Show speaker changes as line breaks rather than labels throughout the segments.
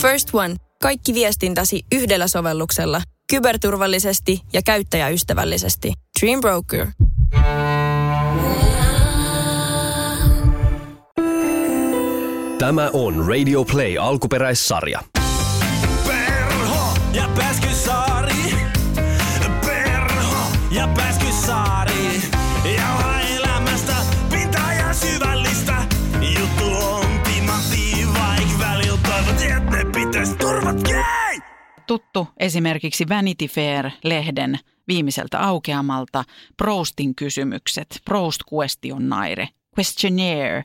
First One. Kaikki viestintäsi yhdellä sovelluksella. Kyberturvallisesti ja käyttäjäystävällisesti. Dream Broker.
Tämä on Radio Play alkuperäissarja.
Perho ja Pääskysaari. Perho ja Pääskysaari.
Tuttu esimerkiksi Vanity Fair-lehden viimeiseltä aukeamalta Proustin kysymykset, Proust Questionnaire, questionnaire,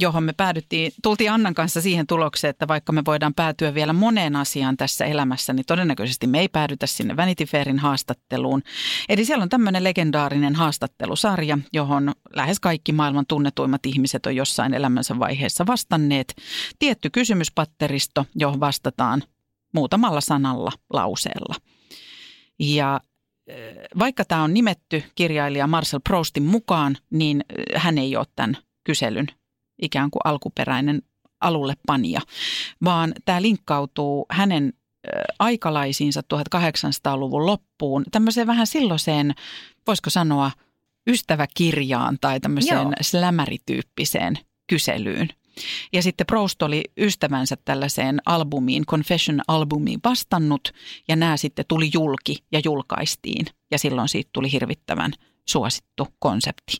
johon me päädyttiin, tultiin Annan kanssa siihen tulokseen, että vaikka me voidaan päätyä vielä moneen asiaan tässä elämässä, niin todennäköisesti me ei päädytä sinne Vanity Fairin haastatteluun. Eli siellä on tämmöinen legendaarinen haastattelusarja, johon lähes kaikki maailman tunnetuimmat ihmiset on jossain elämänsä vaiheessa vastanneet. Tietty kysymyspatteristo, johon vastataan muutamalla sanalla, lauseella. Ja vaikka tämä on nimetty kirjailija Marcel Proustin mukaan, niin hän ei ole tämän kyselyn ikään kuin alkuperäinen alulle panija, vaan tämä linkkautuu hänen aikalaisiinsa 1800-luvun loppuun, tämmöiseen vähän silloiseen, voisiko sanoa, ystäväkirjaan tai tämmöiseen
Joo.
slämärityyppiseen kyselyyn. Ja sitten Proust oli ystävänsä tällaiseen albumiin, Confession-albumiin vastannut ja nämä sitten tuli julki ja julkaistiin ja silloin siitä tuli hirvittävän suosittu konsepti.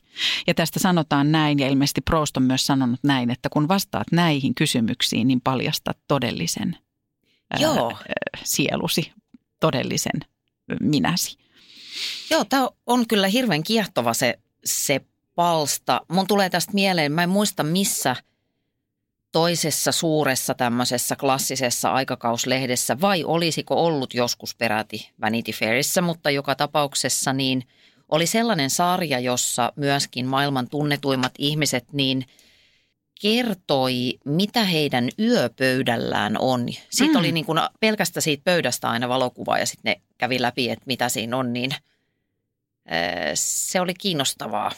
Ja tästä sanotaan näin ja ilmeisesti Proust on myös sanonut näin, että kun vastaat näihin kysymyksiin, niin paljastat todellisen
Joo.
ää, sielusi, todellisen minäsi.
Joo, tämä on kyllä hirveän kiehtova se, se palsta. Mun tulee tästä mieleen, mä en muista missä toisessa suuressa tämmöisessä klassisessa aikakauslehdessä vai olisiko ollut joskus peräti Vanity Fairissa, mutta joka tapauksessa niin oli sellainen sarja, jossa myöskin maailman tunnetuimmat ihmiset niin kertoi, mitä heidän yöpöydällään on. Siitä
Mm.
oli niin kuin pelkästä siitä pöydästä aina valokuva ja sitten ne kävi läpi, että mitä siinä on, niin se oli kiinnostavaa.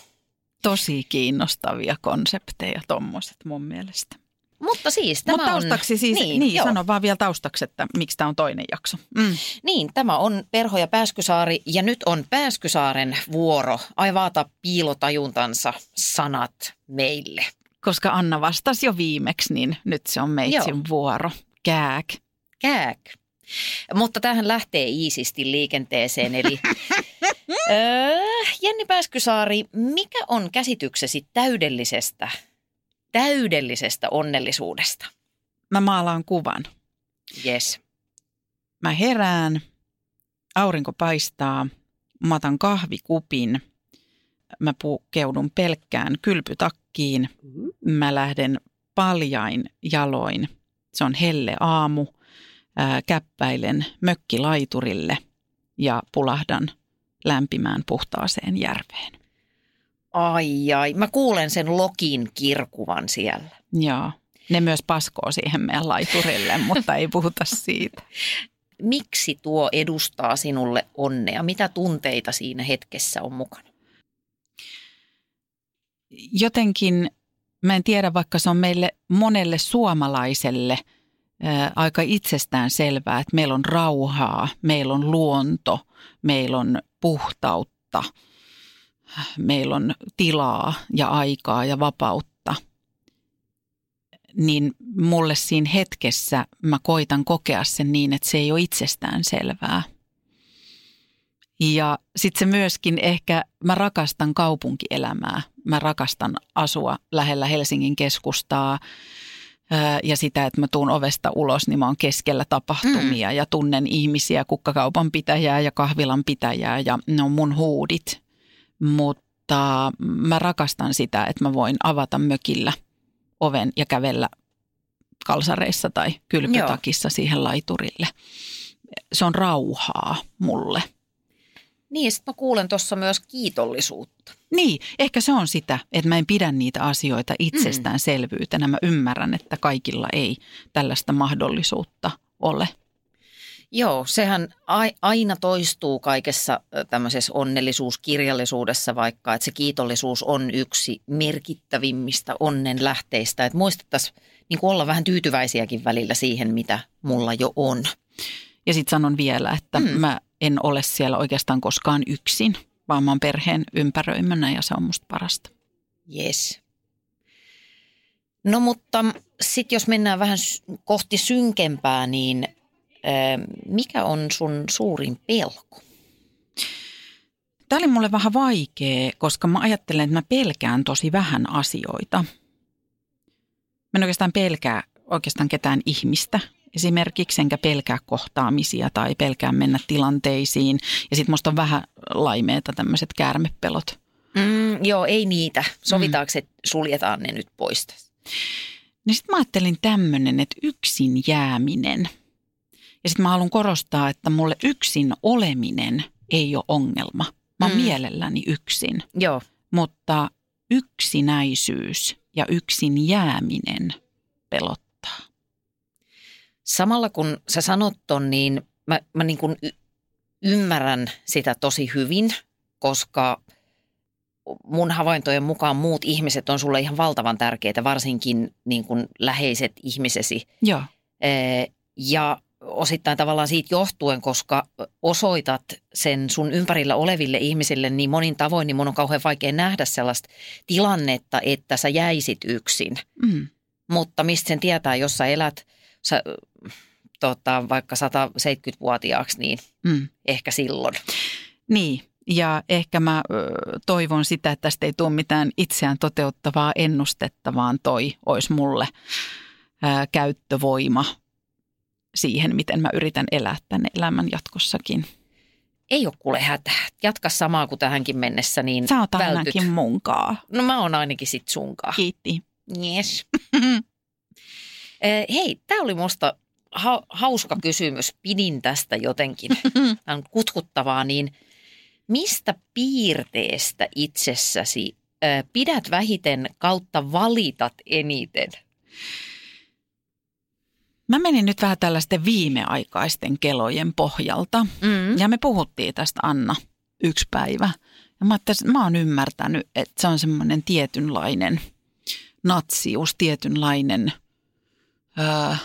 Tosi kiinnostavia konsepteja tommoset mun mielestä.
Mutta siis tämä
Mutta taustaksi siis, niin, niin
joo.
sano vaan vielä taustaksi, että miksi tämä on toinen jakso. Mm.
Niin, tämä on Perho ja Pääskysaari ja nyt on Pääskysaaren vuoro aivata piilotajuntansa sanat meille.
Koska Anna vastasi jo viimeksi, niin nyt se on meitsin
Joo.
vuoro. Kääk.
Kääk. Mutta tähän lähtee iisisti liikenteeseen, eli öö, Jenni Pääskysaari, mikä on käsityksesi täydellisestä, täydellisestä onnellisuudesta?
Mä maalaan kuvan.
Yes.
Mä herään, aurinko paistaa, mä otan kahvikupin, mä pukeudun pelkkään kylpytakkiin, mä lähden paljain jaloin. Se on helle aamu, ää, käppäilen mökkilaiturille ja pulahdan lämpimään puhtaaseen järveen.
Ai ai, mä kuulen sen lokin kirkuvan siellä.
Joo, ne myös paskoo siihen meidän laiturille, mutta ei puhuta siitä.
Miksi tuo edustaa sinulle onnea? Mitä tunteita siinä hetkessä on mukana?
jotenkin, mä en tiedä, vaikka se on meille monelle suomalaiselle ää, aika itsestään selvää, että meillä on rauhaa, meillä on luonto, meillä on puhtautta, meillä on tilaa ja aikaa ja vapautta. Niin mulle siinä hetkessä mä koitan kokea sen niin, että se ei ole itsestään selvää. Ja sitten se myöskin ehkä, mä rakastan kaupunkielämää. Mä rakastan asua lähellä Helsingin keskustaa ja sitä, että mä tuun ovesta ulos, niin mä oon keskellä tapahtumia mm. ja tunnen ihmisiä, kukkakaupan pitäjää ja kahvilan pitäjää ja ne on mun huudit. Mutta mä rakastan sitä, että mä voin avata mökillä oven ja kävellä kalsareissa tai kylpytakissa siihen laiturille. Se on rauhaa mulle.
Niin, sitten mä kuulen tuossa myös kiitollisuutta.
Niin, ehkä se on sitä, että mä en pidä niitä asioita itsestäänselvyytenä. Mä ymmärrän, että kaikilla ei tällaista mahdollisuutta ole.
Joo, sehän ai- aina toistuu kaikessa tämmöisessä onnellisuuskirjallisuudessa vaikka, että se kiitollisuus on yksi merkittävimmistä onnen lähteistä. Että muistettaisiin niin olla vähän tyytyväisiäkin välillä siihen, mitä mulla jo on.
Ja sitten sanon vielä, että mm. mä en ole siellä oikeastaan koskaan yksin, vaan mä oon perheen ympäröimänä ja se on musta parasta.
Yes. No mutta sitten jos mennään vähän kohti synkempää, niin mikä on sun suurin pelko?
Tämä oli mulle vähän vaikea, koska mä ajattelen, että mä pelkään tosi vähän asioita. Mä en oikeastaan pelkää oikeastaan ketään ihmistä esimerkiksi, enkä pelkää kohtaamisia tai pelkää mennä tilanteisiin. Ja sitten musta on vähän laimeeta tämmöiset käärmepelot.
Mm, joo, ei niitä. Sovitaanko, mm. että suljetaan ne nyt pois?
Niin sitten mä ajattelin tämmöinen, että yksin jääminen. Ja sitten mä haluan korostaa, että mulle yksin oleminen ei ole ongelma. Mä oon mm. mielelläni yksin.
Joo.
Mutta yksinäisyys ja yksin jääminen pelottaa.
Samalla kun sä sanot ton, niin mä, mä niin kuin y- ymmärrän sitä tosi hyvin, koska mun havaintojen mukaan muut ihmiset on sulle ihan valtavan tärkeitä, varsinkin niin kuin läheiset ihmisesi.
Joo.
ja osittain tavallaan siitä johtuen, koska osoitat sen sun ympärillä oleville ihmisille niin monin tavoin, niin mun on kauhean vaikea nähdä sellaista tilannetta, että sä jäisit yksin. Mm. Mutta mistä sen tietää, jos sä elät sä, tota, vaikka 170-vuotiaaksi, niin mm. ehkä silloin.
Niin, ja ehkä mä toivon sitä, että tästä ei tule mitään itseään toteuttavaa ennustettavaan toi olisi mulle ää, käyttövoima siihen, miten mä yritän elää tänne elämän jatkossakin.
Ei ole kuule hätä. Jatka samaa kuin tähänkin mennessä, niin
Sä oot vältyt. ainakin munkaa.
No mä oon ainakin sit sunkaa.
Kiitti.
Yes. Hei, tämä oli musta ha- hauska kysymys. Pidin tästä jotenkin. Tämä on kutkuttavaa, niin mistä piirteestä itsessäsi pidät vähiten kautta valitat eniten?
Mä menin nyt vähän tällaisten viimeaikaisten kelojen pohjalta. Mm. Ja me puhuttiin tästä Anna yksi päivä. Ja mä, että mä oon ymmärtänyt, että se on semmoinen tietynlainen natsius, tietynlainen, öö,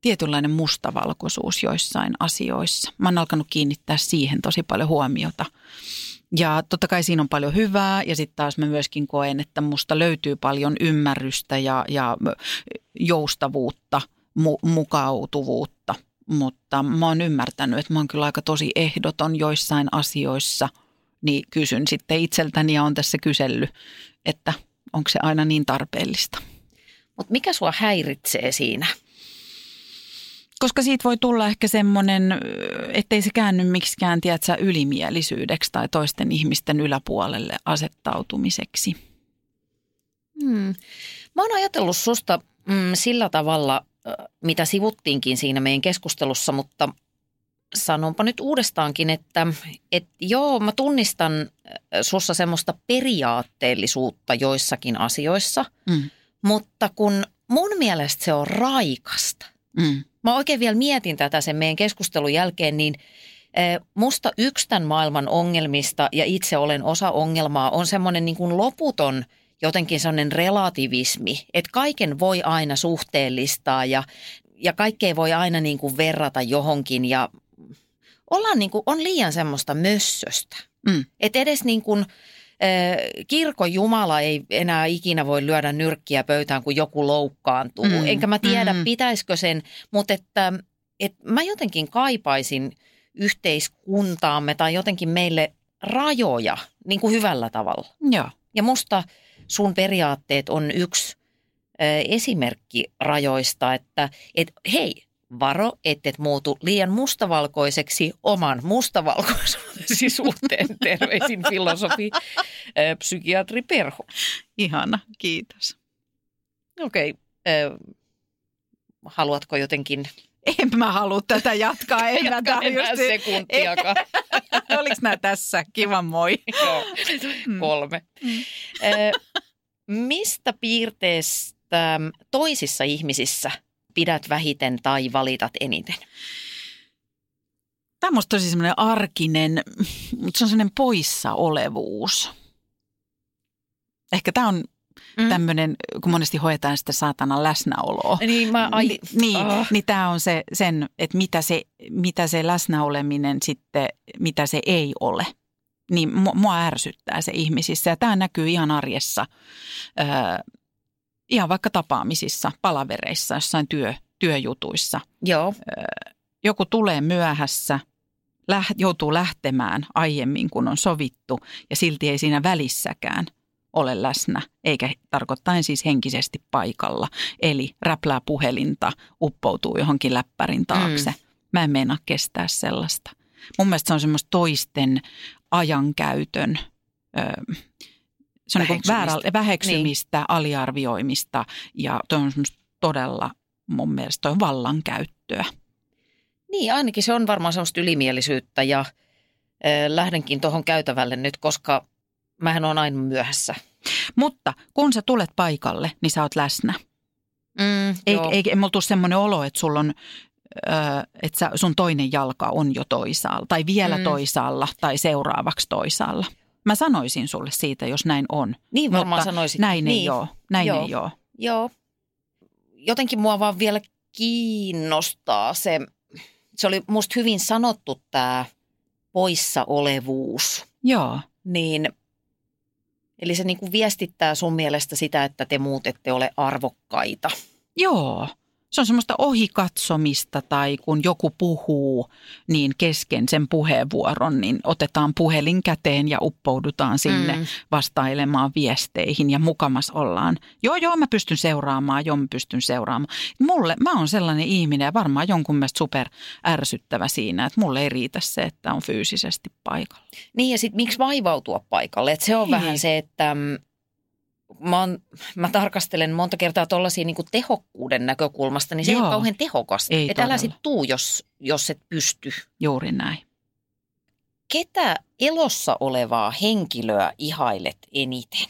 tietynlainen mustavalkoisuus joissain asioissa. Mä oon alkanut kiinnittää siihen tosi paljon huomiota. Ja totta kai siinä on paljon hyvää ja sitten taas mä myöskin koen, että musta löytyy paljon ymmärrystä ja, ja joustavuutta – mu- mukautuvuutta, mutta mä oon ymmärtänyt, että mä oon kyllä aika tosi ehdoton joissain asioissa, niin kysyn sitten itseltäni ja on tässä kysellyt, että onko se aina niin tarpeellista.
Mutta mikä sua häiritsee siinä?
Koska siitä voi tulla ehkä semmoinen, ettei se käänny miksikään, tiedätkö, ylimielisyydeksi tai toisten ihmisten yläpuolelle asettautumiseksi.
Hmm. Mä oon ajatellut susta mm, sillä tavalla, mitä sivuttiinkin siinä meidän keskustelussa, mutta sanonpa nyt uudestaankin, että, että joo, mä tunnistan sussa semmoista periaatteellisuutta joissakin asioissa, mm. mutta kun mun mielestä se on raikasta. Mm. Mä oikein vielä mietin tätä sen meidän keskustelun jälkeen, niin musta yksi tämän maailman ongelmista, ja itse olen osa ongelmaa, on semmoinen niin kuin loputon – jotenkin sellainen relativismi, että kaiken voi aina suhteellistaa ja, ja kaikkea voi aina niin kuin verrata johonkin ja ollaan niin kuin, on liian semmoista mössöstä. Mm. Että edes niin kuin, kirkon Jumala ei enää ikinä voi lyödä nyrkkiä pöytään, kun joku loukkaantuu. Mm. Enkä mä tiedä, mm. pitäisikö sen, mutta että, että mä jotenkin kaipaisin yhteiskuntaamme tai jotenkin meille rajoja niin kuin hyvällä tavalla.
Joo.
Ja musta – sun periaatteet on yksi esimerkki rajoista, että et, hei, varo, ettet muutu liian mustavalkoiseksi oman mustavalkoisuutesi suhteen. Terveisin filosofi, psykiatri Perho.
Ihana, kiitos.
Okei, okay. haluatko jotenkin
en mä halua tätä jatkaa. En
mä just... sekuntiakaan.
Oliko nämä tässä? Kiva moi.
Joo, mm. kolme. Mm. mistä piirteestä toisissa ihmisissä pidät vähiten tai valitat eniten?
Tämä on musta tosi semmoinen arkinen, mutta se on semmoinen poissaolevuus. Ehkä tämä on mm. tämmöinen, kun monesti hoetaan sitä saatanan läsnäoloa.
Niin, mä, ai,
Ni, niin,
oh.
niin tämä on se, sen, että mitä se, mitä se läsnäoleminen sitten, mitä se ei ole. Niin mua ärsyttää se ihmisissä ja tämä näkyy ihan arjessa, öö, ihan vaikka tapaamisissa, palavereissa, jossain työ, työjutuissa.
Joo.
Öö, joku tulee myöhässä, läht, joutuu lähtemään aiemmin kuin on sovittu ja silti ei siinä välissäkään ole läsnä, eikä tarkoittaen siis henkisesti paikalla. Eli räplää puhelinta, uppoutuu johonkin läppärin taakse. Mm. Mä en meinaa kestää sellaista. Mun mielestä se on semmoista toisten ajankäytön, ö, se on niin väheksymistä, väärä, väheksymistä niin. aliarvioimista ja toi on semmoista todella mun mielestä toi on vallankäyttöä.
Niin, ainakin se on varmaan semmoista ylimielisyyttä ja äh, lähdenkin tuohon käytävälle nyt, koska mähän on aina myöhässä.
Mutta kun sä tulet paikalle, niin sä oot läsnä.
Mm,
ei, ei, ei mulla tule semmoinen olo, että sulla on että sä, sun toinen jalka on jo toisaalla tai vielä mm. toisaalla tai seuraavaksi toisaalla. Mä sanoisin sulle siitä, jos näin on.
Niin varmaan sanoisit.
Näin
niin.
ei ole. Näin
Joo.
ei ole.
Joo. Jotenkin mua vaan vielä kiinnostaa se, se oli musta hyvin sanottu tämä poissaolevuus.
Joo.
Niin, eli se niinku viestittää sun mielestä sitä, että te muut ette ole arvokkaita.
Joo. Se on semmoista ohikatsomista tai kun joku puhuu, niin kesken sen puheenvuoron, niin otetaan puhelin käteen ja uppoudutaan sinne mm. vastailemaan viesteihin ja mukamas ollaan. Joo, joo, mä pystyn seuraamaan, joo, mä pystyn seuraamaan. Mulle, mä oon sellainen ihminen ja varmaan jonkun mielestä super ärsyttävä siinä, että mulle ei riitä se, että on fyysisesti paikalla.
Niin ja sitten miksi vaivautua paikalle? Et se on
Niin.
vähän se, että mm, mä, oon, mä tarkastelen monta kertaa tuollaisia niin tehokkuuden näkökulmasta, niin se ei
Joo.
ole kauhean tehokasta.
Ei
että älä sit tuu, jos, jos et pysty.
Juuri näin.
Ketä elossa olevaa henkilöä ihailet eniten?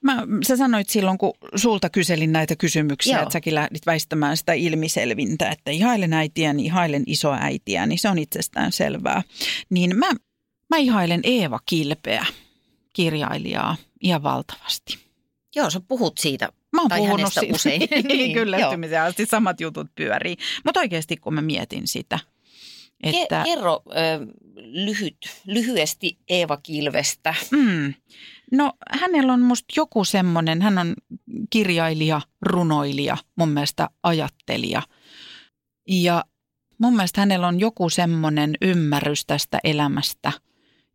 Mä, sä sanoit silloin, kun sulta kyselin näitä kysymyksiä,
Joo.
että säkin lähdit väistämään sitä ilmiselvintä, että ihailen äitiä, niin ihailen isoäitiä, niin se on itsestään selvää. Niin mä, mä ihailen Eeva Kilpeä, kirjailijaa, ihan valtavasti.
Joo, sä puhut siitä.
Mä oon
Tai
puhunut siitä.
usein.
niin,
Niin,
kyllästymiseen asti samat jutut pyörii. Mutta oikeasti kun mä mietin sitä,
Että...
että...
Kerro ö, lyhyt, lyhyesti Eeva Kilvestä.
Mm. No hänellä on musta joku semmoinen, hän on kirjailija, runoilija, mun mielestä ajattelija. Ja mun mielestä hänellä on joku semmoinen ymmärrys tästä elämästä,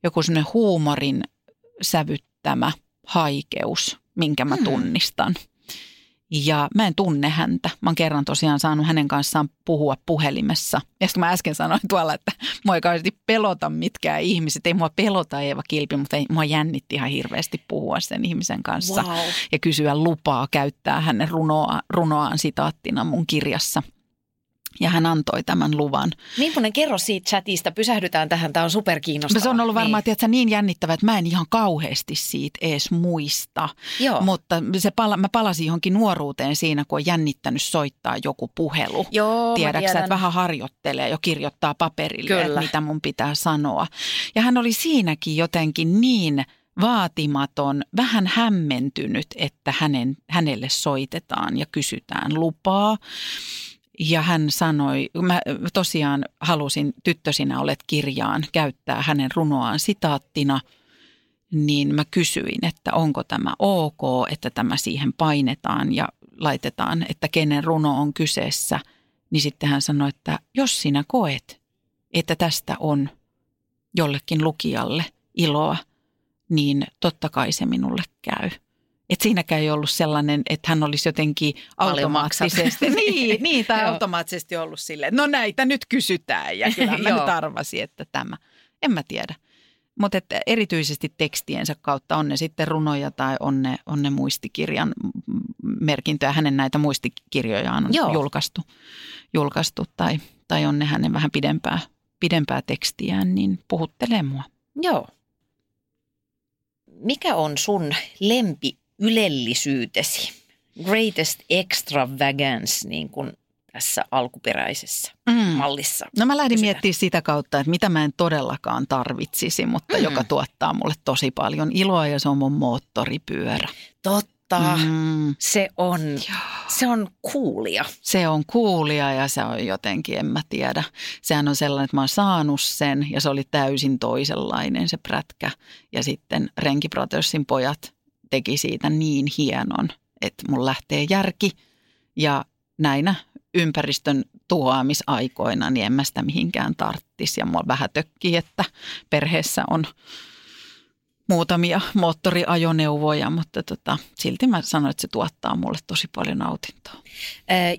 joku semmoinen huumorin sävyttämä haikeus, minkä mä
Hmm.
tunnistan. Ja mä en tunne häntä. Mä oon kerran tosiaan saanut hänen kanssaan puhua puhelimessa. Ja sitten mä äsken sanoin tuolla, että mua ei kauheasti pelota mitkään ihmiset. Ei mua pelota Eeva Kilpi, mutta ei, mua jännitti ihan hirveästi puhua sen ihmisen kanssa.
Wow.
Ja kysyä lupaa käyttää hänen runoa, runoaan sitaattina mun kirjassa. Ja hän antoi tämän luvan.
Millainen kerro siitä chatista? Pysähdytään tähän, tämä on superkiinnostavaa.
Se on ollut varmaan
Niin.
niin. niin jännittävä, että mä en ihan kauheasti siitä edes muista.
Joo.
Mutta se pala, mä palasin johonkin nuoruuteen siinä, kun on jännittänyt soittaa joku puhelu.
Joo,
Tiedätkö että vähän harjoittelee jo kirjoittaa paperille,
Kyllä.
että mitä mun pitää sanoa. Ja hän oli siinäkin jotenkin niin vaatimaton, vähän hämmentynyt, että hänen, hänelle soitetaan ja kysytään lupaa. Ja hän sanoi, mä tosiaan halusin Tyttö sinä olet kirjaan käyttää hänen runoaan sitaattina, niin mä kysyin, että onko tämä ok, että tämä siihen painetaan ja laitetaan, että kenen runo on kyseessä. Niin sitten hän sanoi, että jos sinä koet, että tästä on jollekin lukijalle iloa, niin totta kai se minulle käy. Et siinäkään ei ollut sellainen, että hän olisi jotenkin automaattisesti, niin, niin tai automaattisesti ollut silleen, no näitä nyt kysytään ja kyllä mä nyt arvasin, että tämä. En mä tiedä. Mutta erityisesti tekstiensä kautta on ne sitten runoja tai on ne, on ne muistikirjan merkintöjä. Hänen näitä muistikirjojaan on
Joo.
julkaistu, julkaistu tai, tai on ne hänen vähän pidempää, pidempää tekstiään, niin puhuttelee mua.
Joo. Mikä on sun lempi ylellisyytesi? Greatest extravagance, niin kuin tässä alkuperäisessä
Mm.
mallissa.
No mä lähdin
Kysytään.
miettimään sitä kautta, että mitä mä en todellakaan tarvitsisi, mutta
Mm.
joka tuottaa mulle tosi paljon iloa ja se on mun moottoripyörä.
Totta. totta.
Mm.
Se on, se on kuulia.
Se on kuulia ja se on jotenkin, en mä tiedä. Sehän on sellainen, että mä oon saanut sen ja se oli täysin toisenlainen se prätkä. Ja sitten Renki Brothersin pojat teki siitä niin hienon, että mun lähtee järki ja näinä ympäristön tuhoamisaikoina, niin en mä sitä mihinkään tarttisi. Ja mua vähän tökkii, että perheessä on muutamia moottoriajoneuvoja, mutta tota, silti mä sanoin, että se tuottaa mulle tosi paljon nautintoa.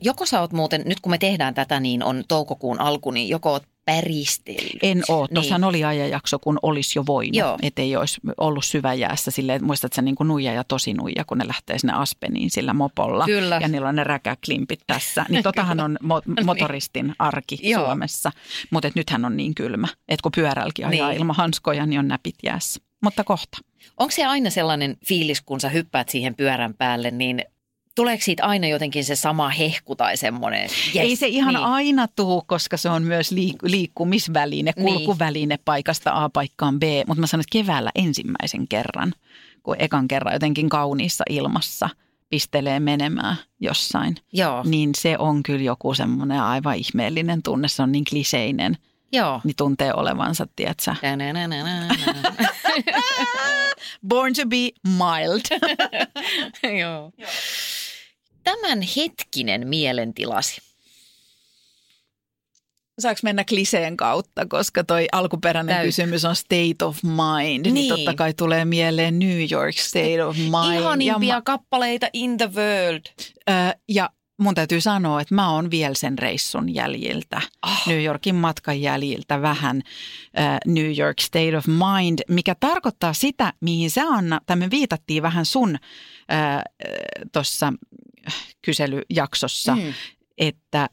Joko sä oot muuten, nyt kun me tehdään tätä, niin on toukokuun alku, niin joko oot päristellyt?
En oo. Tuossahan
Niin.
oli ajanjakso, kun olisi jo voinut.
Joo.
Että ei olisi ollut syväjäässä silleen, että muistat sä niin kuin nuija ja tosi nuija, kun ne lähtee sinne Aspeniin sillä mopolla.
Kyllä.
Ja niillä on ne räkäklimpit tässä. Niin totahan on mo- motoristin arki
Joo.
Suomessa. Mutta nythän on niin kylmä, että kun pyörälläkin ajaa
Niin.
ilman hanskoja, niin on näpit jäässä. Mutta kohta.
Onko se aina sellainen fiilis, kun sä hyppäät siihen pyörän päälle, niin tuleeko siitä aina jotenkin se sama hehku tai semmoinen? Yes,
Ei se ihan
niin.
aina tuu, koska se on myös liik- liikkumisväline,
Niin.
kulkuväline paikasta A paikkaan B. Mutta mä sanon, että keväällä ensimmäisen kerran, kun ekan kerran jotenkin kauniissa ilmassa pistelee menemään jossain,
Joo,
niin se on kyllä joku semmoinen aivan ihmeellinen tunne. Se on niin kliseinen,
joo.
niin tuntee olevansa?
Nä-nä-nä-nä-nä.
Born to be mild.
Joo. Tämän hetkinen mielentilasi.
Saanko mennä kliseen kautta, koska toi alkuperäinen
Täytyy.
kysymys on state of mind, niin.
Niin.
totta kai tulee mieleen New York state of mind.
Ihanimpia
ja,
kappaleita in the world.
Ö, ja mun täytyy sanoa, että mä oon vielä sen reissun jäljiltä,
Ah.
New Yorkin matkan jäljiltä vähän ö, New York state of mind, mikä tarkoittaa sitä, mihin sä Anna, tai me viitattiin vähän sun tuossa kyselyjaksossa,
Mm.
että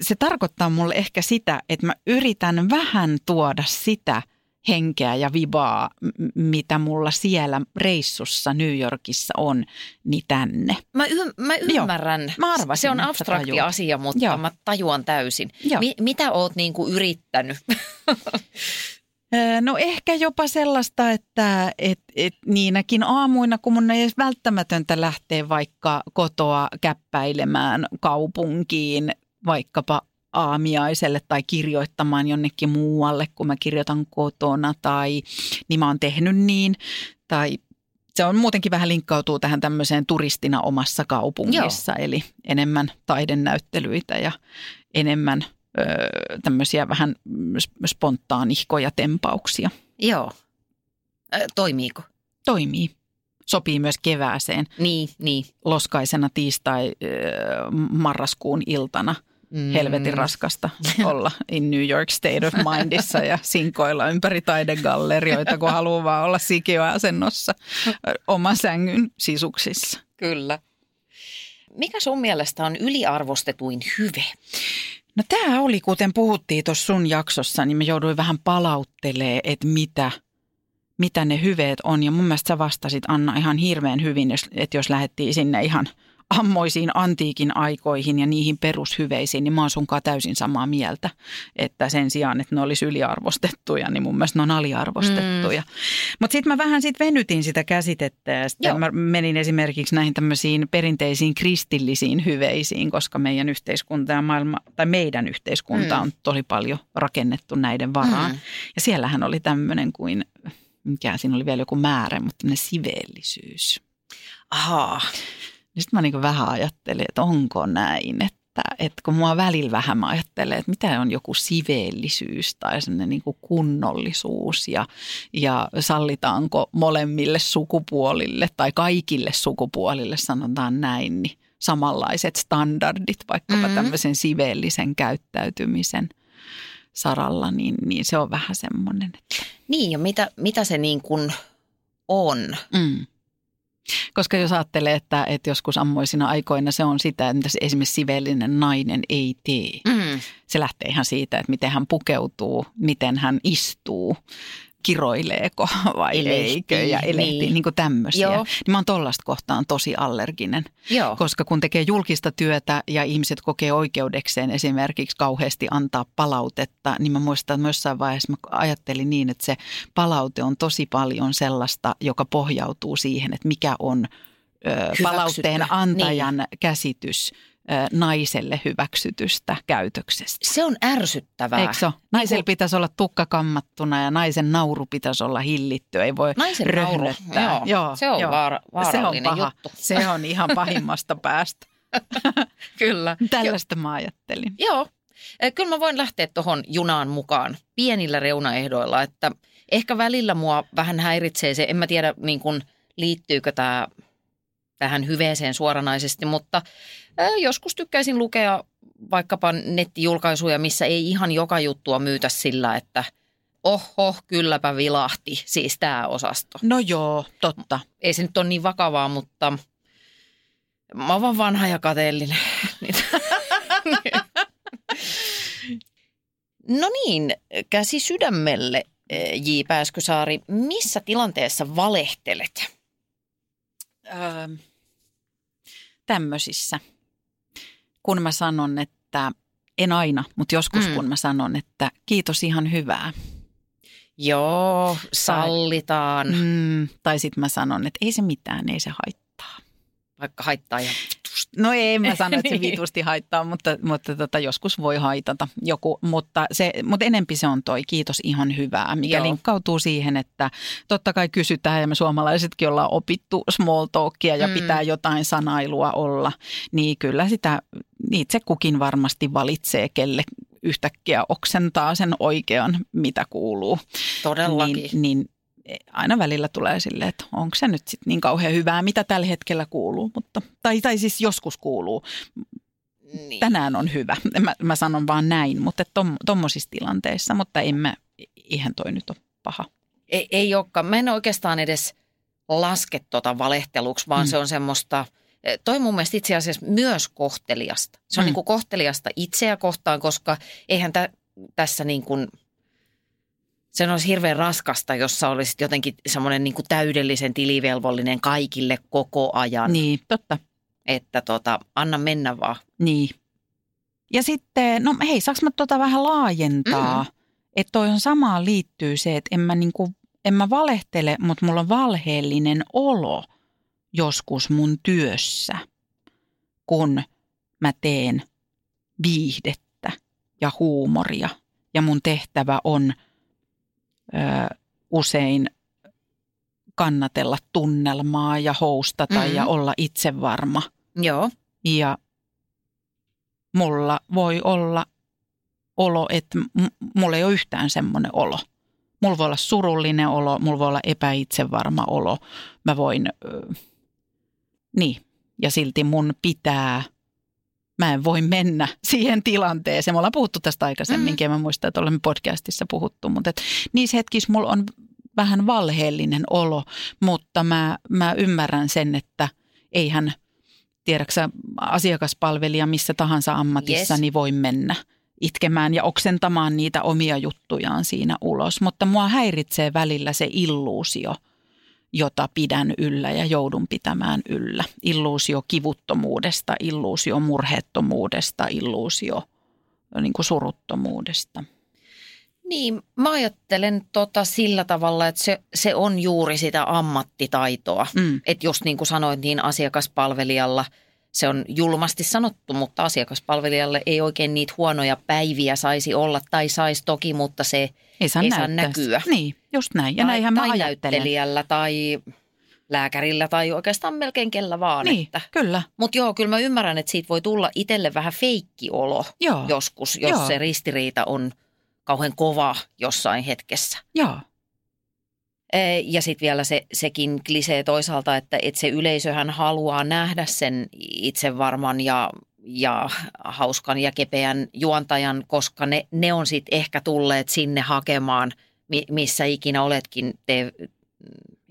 se tarkoittaa mulle ehkä sitä, että mä yritän vähän tuoda sitä henkeä ja vibaa, mitä mulla siellä reissussa New Yorkissa on, niin tänne.
Mä, y- mä ymmärrän.
Mä arvasin,
se on abstrakti
tajuat.
asia, mutta
Joo.
mä tajuan täysin.
Joo.
Mi- mitä oot niinku yrittänyt?
No ehkä jopa sellaista, että et, et niinäkin aamuina, kun mun ei edes välttämätöntä lähteä vaikka kotoa käppäilemään kaupunkiin, vaikkapa aamiaiselle tai kirjoittamaan jonnekin muualle, kun mä kirjoitan kotona tai niin mä oon tehnyt niin. Tai se on muutenkin vähän linkkautuu tähän tämmöiseen turistina omassa kaupungissa, Joo. eli enemmän taidenäyttelyitä ja enemmän tämmöisiä vähän spontaanihkoja tempauksia.
Joo. Ö, toimiiko?
Toimii. Sopii myös kevääseen
Niin, niin.
loskaisena tiistai ö, marraskuun iltana.
Mm.
Helvetin raskasta olla in New York State of Mindissa ja sinkoilla ympäri taidegallerioita, kun haluaa vaan olla sikiöasennossa ö, oman sängyn sisuksissa.
Kyllä. Mikä sun mielestä on yliarvostetuin hyve?
No tämä oli, kuten puhuttiin tuossa sun jaksossa, niin mä jouduin vähän palauttelee, että mitä, mitä ne hyveet on. Ja mun mielestä sä vastasit Anna ihan hirveän hyvin, että jos lähdettiin sinne ihan ammoisiin antiikin aikoihin ja niihin perushyveisiin, niin mä oon sunkaan täysin samaa mieltä. Että sen sijaan, että ne olisi yliarvostettuja, niin mun mielestä ne on aliarvostettuja. Mm. Mutta sitten mä vähän sit venytin sitä käsitettä ja sitten
Joo.
mä menin esimerkiksi näihin tämmöisiin perinteisiin kristillisiin hyveisiin, koska meidän yhteiskunta ja maailma, tai meidän yhteiskunta
Mm.
on tosi paljon rakennettu näiden varaan.
Mm.
Ja siellähän oli tämmöinen kuin, mikä siinä oli vielä joku määrä, mutta tämmöinen siveellisyys.
Ahaa.
Sitten mä niin vähän ajattelin, että onko näin, että, että kun mua välillä vähän mä ajattelen, että mitä on joku siveellisyys tai sellainen niin kuin kunnollisuus ja, ja sallitaanko molemmille sukupuolille tai kaikille sukupuolille, sanotaan näin, niin samanlaiset standardit vaikkapa
Mhm.
mm-hmm. tämmöisen siveellisen käyttäytymisen saralla, niin, niin se on vähän semmoinen, että
Niin, ja mitä, mitä se niin kuin on?
Mm. Koska jos ajattelee, että, että joskus ammoisina aikoina se on sitä, mitä se esimerkiksi siveellinen nainen ei tee.
Mm.
Se lähtee ihan siitä, että miten hän pukeutuu, miten hän istuu, kiroileeko vai
Elehtii,
eikö ja elehtii,
niin.
niin, niin kuin tämmöisiä.
Joo.
Niin mä oon tollasta kohtaan tosi allerginen,
Joo.
koska kun tekee julkista työtä ja ihmiset kokee oikeudekseen esimerkiksi kauheasti antaa palautetta, niin mä muistan, että jossain vaiheessa mä ajattelin niin, että se palaute on tosi paljon sellaista, joka pohjautuu siihen, että mikä on palautteen antajan niin. käsitys naiselle hyväksytystä käytöksestä.
Se on ärsyttävää.
Eikö se Naisella niin pitäisi olla tukka kammattuna ja naisen nauru pitäisi olla hillitty. Ei voi naisen röhnöttää.
Nauru, joo, joo, se on joo. Vaara, vaarallinen
se on paha.
juttu.
Se on ihan pahimmasta päästä.
Kyllä.
Tällaista jo. mä ajattelin.
Joo. Kyllä mä voin lähteä tuohon junaan mukaan pienillä reunaehdoilla, että ehkä välillä mua vähän häiritsee se, en mä tiedä niin kuin, liittyykö tämä tähän hyveeseen suoranaisesti, mutta joskus tykkäisin lukea vaikkapa nettijulkaisuja, missä ei ihan joka juttua myytä sillä, että oho, kylläpä vilahti, siis tämä osasto.
No joo, totta.
Ei se nyt ole niin vakavaa, mutta mä oon vaan vanha ja kateellinen. no niin, käsi sydämelle, J. Pääskysaari. Missä tilanteessa valehtelet?
Öö, tämmöisissä kun mä sanon, että en aina, mutta joskus mm. kun mä sanon, että kiitos ihan hyvää.
Joo, sallitaan. Tai,
mm, tai sitten mä sanon, että ei se mitään, ei se haittaa.
Vaikka haittaa ja
No ei mä sano, että se niin. vitusti haittaa, mutta, mutta tota, joskus voi haitata joku. Mutta, se, mutta enempi se on toi kiitos ihan hyvää, mikä Joo. linkkautuu siihen, että totta kai kysytään ja me suomalaisetkin ollaan opittu small talkia ja mm. pitää jotain sanailua olla. Niin kyllä sitä itse kukin varmasti valitsee, kelle yhtäkkiä oksentaa sen oikean, mitä kuuluu.
Todellakin.
Niin, niin aina välillä tulee silleen, että onko se nyt sitten niin kauhean hyvää, mitä tällä hetkellä kuuluu. Mutta, tai, tai siis joskus kuuluu. Niin. Tänään on hyvä. Mä, mä sanon vaan näin, mutta tuommoisissa tom, tilanteissa, mutta en mä, ihan toi nyt ole paha.
Ei, ei olekaan. Mä en oikeastaan edes laske tota valehteluksi, vaan mm. se on semmoista, toi mun mielestä itse asiassa myös kohteliasta. Se on mm. niin kuin kohteliasta itseä kohtaan, koska eihän tä, tässä niin kuin – se olisi hirveän raskasta, jos sä olisit jotenkin semmoinen niin kuin täydellisen tilivelvollinen kaikille koko ajan.
Niin, totta.
Että tota, anna mennä vaan.
Niin. Ja sitten, no hei, saaks mä tota vähän laajentaa? Mm. Että toi on samaan liittyy se, että en mä, niin kuin, en mä valehtele, mutta mulla on valheellinen olo joskus mun työssä, kun mä teen viihdettä ja huumoria. Ja mun tehtävä on – usein kannatella tunnelmaa ja houstata mm-hmm. ja olla itsevarma.
Joo.
Ja mulla voi olla olo, että m- mulla ei ole yhtään semmoinen olo. Mulla voi olla surullinen olo, mulla voi olla epäitsevarma olo. Mä voin, ö, niin, ja silti mun pitää – mä en voi mennä siihen tilanteeseen. Me ollaan puhuttu tästä aikaisemminkin mm. ja mä muistan, että olemme podcastissa puhuttu, mutta et niissä hetkissä mulla on vähän valheellinen olo, mutta mä, mä ymmärrän sen, että eihän, tiedäksä, asiakaspalvelija missä tahansa ammatissa, yes. niin voi mennä itkemään ja oksentamaan niitä omia juttujaan siinä ulos. Mutta mua häiritsee välillä se illuusio – jota pidän yllä ja joudun pitämään yllä. Illuusio kivuttomuudesta, illuusio murheettomuudesta, illuusio niin kuin suruttomuudesta.
Niin, mä ajattelen tota sillä tavalla, että se, se on juuri sitä ammattitaitoa. Mm. Että just niin kuin sanoit, niin asiakaspalvelijalla – se on julmasti sanottu, mutta asiakaspalvelijalle ei oikein niitä huonoja päiviä saisi olla, tai saisi toki, mutta se ei saa, ei saa näkyä.
Niin, just näin. Ja tai, näinhän
tai mä näyttelijällä tai lääkärillä tai oikeastaan melkein kellä vaan.
Niin,
että.
kyllä.
Mutta joo, kyllä mä ymmärrän, että siitä voi tulla itselle vähän feikkiolo joo. joskus, jos joo. se ristiriita on kauhean kova jossain hetkessä.
Joo.
Ja sitten vielä se, sekin klisee toisaalta, että, että se yleisöhän haluaa nähdä sen itsevarman ja, ja hauskan ja kepeän juontajan, koska ne, ne on sitten ehkä tulleet sinne hakemaan, missä ikinä oletkin te,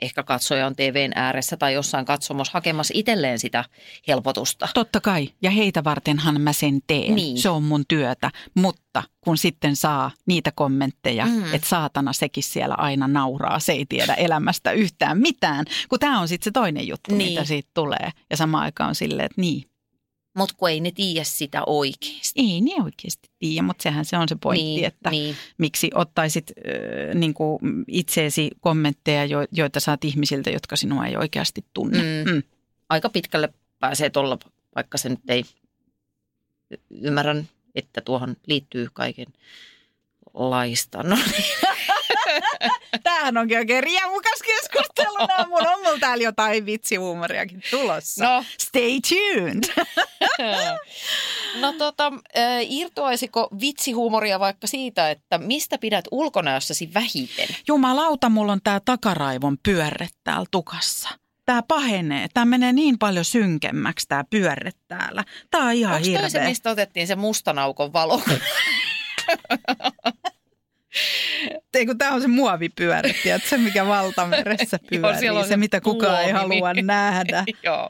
ehkä katsoja on TVn ääressä tai jossain katsomassa hakemassa itselleen sitä helpotusta.
Totta kai, ja heitä vartenhan mä sen teen. Niin. Se on mun työtä, mutta kun sitten saa niitä kommentteja, mm. että saatana sekin siellä aina nauraa, se ei tiedä elämästä yhtään mitään, kun tämä on sitten se toinen juttu, niin. mitä siitä tulee. Ja sama aika on silleen, että niin,
mutta kun ei ne tiedä sitä oikeasti.
Ei ne oikeasti tiedä, mutta sehän se on se pointti, niin, että niin. miksi ottaisit äh, niin itseesi kommentteja, jo, joita saat ihmisiltä, jotka sinua ei oikeasti tunne. Mm. Mm.
aika pitkälle pääsee tuolla, vaikka se nyt ei ymmärrän, että tuohon liittyy kaiken laista. No niin.
Tämähän onkin oikein riemukas keskustelu. Mun on mulla täällä jotain vitsihuumoriakin tulossa.
No.
Stay tuned.
No tota, irtoaisiko vitsihuumoria vaikka siitä, että mistä pidät ulkonäössäsi vähiten?
Jumalauta, mulla on tää takaraivon pyörre täällä tukassa. Tää pahenee. Tää menee niin paljon synkemmäksi tää pyörre täällä. Tää on ihan
Onko toi se,
hirveä.
mistä otettiin se mustanaukon valo?
Ei kun tää on se muovipyörä, tiedätkö, se mikä valtameressä pyörii.
on
se,
se
mitä kukaan ei
muovi,
halua nähdä.
Joo.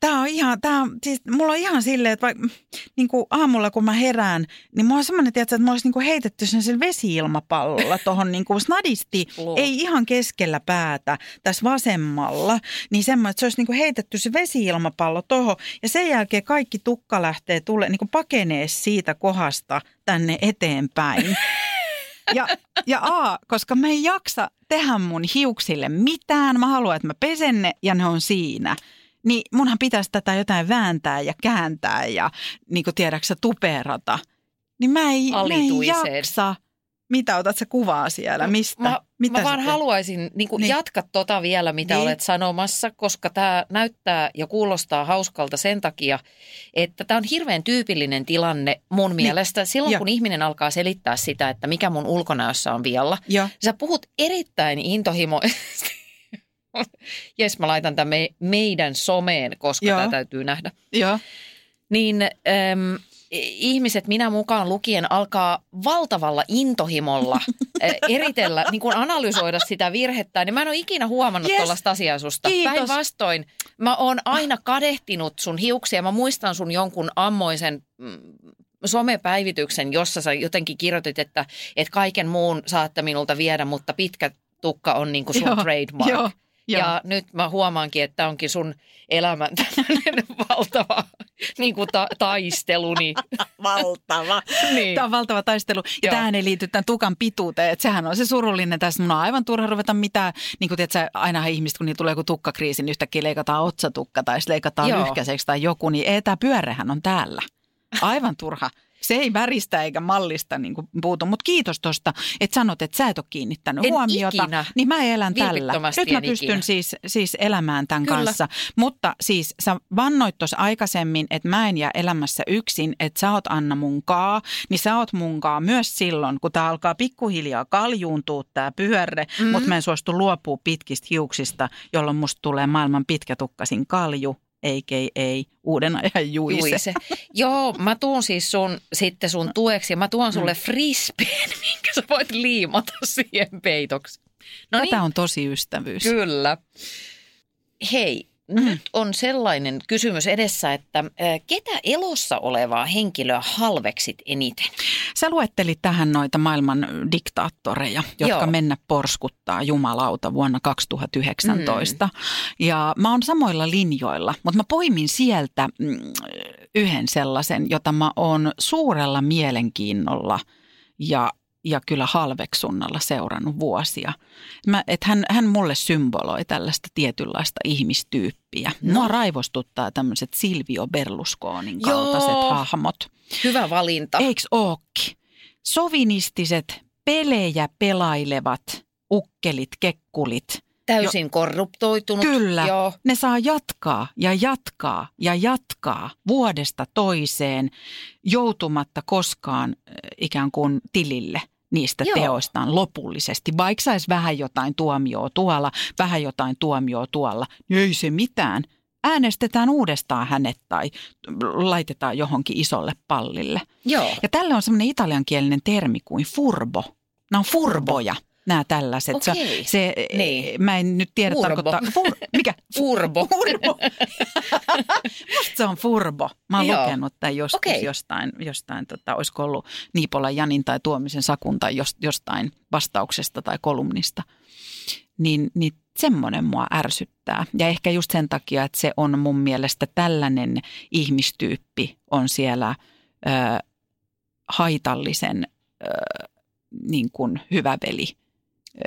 Tämä on ihan, tää on, siis mulla on ihan silleen, että vaikka niin kuin aamulla kun mä herään, niin mulla on semmoinen, tiedätkö, että mä olisin niin kuin heitetty sen, sen vesi-ilmapallolla tuohon niin kuin snadisti,
Loo.
ei ihan keskellä päätä, tässä vasemmalla, niin semmoinen, että se olisi niin kuin heitetty se vesi-ilmapallo tuohon ja sen jälkeen kaikki tukka lähtee tule, niin kuin pakenee siitä kohdasta tänne eteenpäin. Ja, ja A, koska mä en jaksa tehdä mun hiuksille mitään, mä haluan, että mä pesen ne ja ne on siinä. Niin munhan pitäisi tätä jotain vääntää ja kääntää ja niin kuin tiedäksä tuperata. Niin mä, ei, mä en jaksa. Mitä otat sä kuvaa siellä? Mistä?
Mä,
Mitä
mä vaan
teet?
haluaisin niin kuin
Niin.
jatka tota vielä, mitä
Niin.
olet sanomassa, koska tämä näyttää ja kuulostaa hauskalta sen takia, että tämä on hirveän tyypillinen tilanne mun mielestä. Silloin
Niin. Ja.
kun ihminen alkaa selittää sitä, että mikä mun ulkonäössä on vialla,
Joo.
sä puhut erittäin intohimoisesti. Jes, mä laitan tämän me, meidän someen, koska tämä täytyy nähdä.
Joo.
Niin äm, ihmiset, minä mukaan lukien, alkaa valtavalla intohimolla äh, eritellä, niin kuin analysoida sitä virhettä. Niin mä en ole ikinä huomannut
Yes.
tuollaista asiaa susta. Päinvastoin, mä oon aina kadehtinut sun hiuksia. Mä muistan sun jonkun ammoisen mm, somepäivityksen, jossa sä jotenkin kirjoitit, että, että kaiken muun saatte minulta viedä, mutta pitkä tukka on niin kuin sun
Joo,
trademark.
joo, joo.
Ja nyt mä huomaankin, että tämä onkin sun elämän tämmöinen valtava niin kuin ta- taistelu. Niin,
Valtava.
niin.
Tämä on valtava taistelu. Ja
Joo.
tämähän ei liity tämän tukan pituuteen. Että sehän on se surullinen tässä. Mun on aivan turha ruveta mitään. Niin kuin tiedät, aina ihmiset, kun niillä tulee joku tukkakriisi, niin yhtäkkiä leikataan otsatukka tai leikataan
Joo.
lyhkäiseksi tai joku. Niin ei, tämä pyörehän on täällä. Aivan turha. Se ei väristä eikä mallista niin kuin puutu. Mutta kiitos tuosta, että sanot, että sä et ole kiinnittänyt
En
huomiota.
ikinä.
Niin mä elän tällä. Nyt mä pystyn
ikinä.
siis, siis elämään tämän
Kyllä.
kanssa. Mutta siis sä vannoit tuossa aikaisemmin, että mä en jää elämässä yksin, että sä oot Anna munkaa, niin sä oot munkaa myös silloin, kun tää alkaa pikkuhiljaa kaljuuntua tää pyörre, mm. mutta mä en suostu luopua pitkistä hiuksista, jolloin musta tulee maailman pitkätukkasin kalju, a.k.a. uuden ajan juise.
Juise. Joo, mä tuun siis sun, sitten sun tueksi ja mä tuon sulle frisbeen, minkä sä voit liimata siihen peitoksi. No
Tätä on tosi ystävyys.
Kyllä. Hei, mm. nyt on sellainen kysymys edessä, että ketä elossa olevaa henkilöä halveksit eniten?
Sä luettelit tähän noita maailman diktaattoreja, jotka
Joo.
mennä porskuttaa jumalauta vuonna 2019. Mm. Ja mä oon samoilla linjoilla, mutta mä poimin sieltä mm, yhden sellaisen, jota mä oon suurella mielenkiinnolla ja ja kyllä halveksunnalla seurannut vuosia. Mä, et hän, hän mulle symboloi tällaista tietynlaista ihmistyyppiä. No. Mua raivostuttaa tämmöiset Silvio Berlusconin kaltaiset
Joo.
hahmot.
Hyvä valinta.
Eiks ookki? Sovinistiset, pelejä pelailevat ukkelit, kekkulit.
Täysin korruptoitunut.
Kyllä,
Joo.
ne saa jatkaa ja jatkaa ja jatkaa vuodesta toiseen joutumatta koskaan äh, ikään kuin tilille niistä
Joo.
Teoistaan lopullisesti. Vaikka saisi vähän jotain tuomioa tuolla, vähän jotain tuomioa tuolla, niin ei se mitään. Äänestetään uudestaan hänet tai laitetaan johonkin isolle pallille.
Joo.
Ja tälle on semmoinen italiankielinen termi kuin furbo. Nämä on furboja, nämä tällaiset.
Okei.
Se, se,
Niin.
Mä en nyt tiedä
Furbo.
tarkoittaa. Fur, mikä?
Furbo.
Furbo. Musta se on furbo. Mä oon
Joo.
lukenut tämän joskus
Okei.
jostain, jostain tota, olisiko ollut Niipolan Janin tai Tuomisen Sakun tai jos- jostain vastauksesta tai kolumnista. Niin, niin semmoinen mua ärsyttää. Ja ehkä just sen takia, että se on mun mielestä tällainen ihmistyyppi on siellä ö, haitallisen ö, niin kuin hyvä veli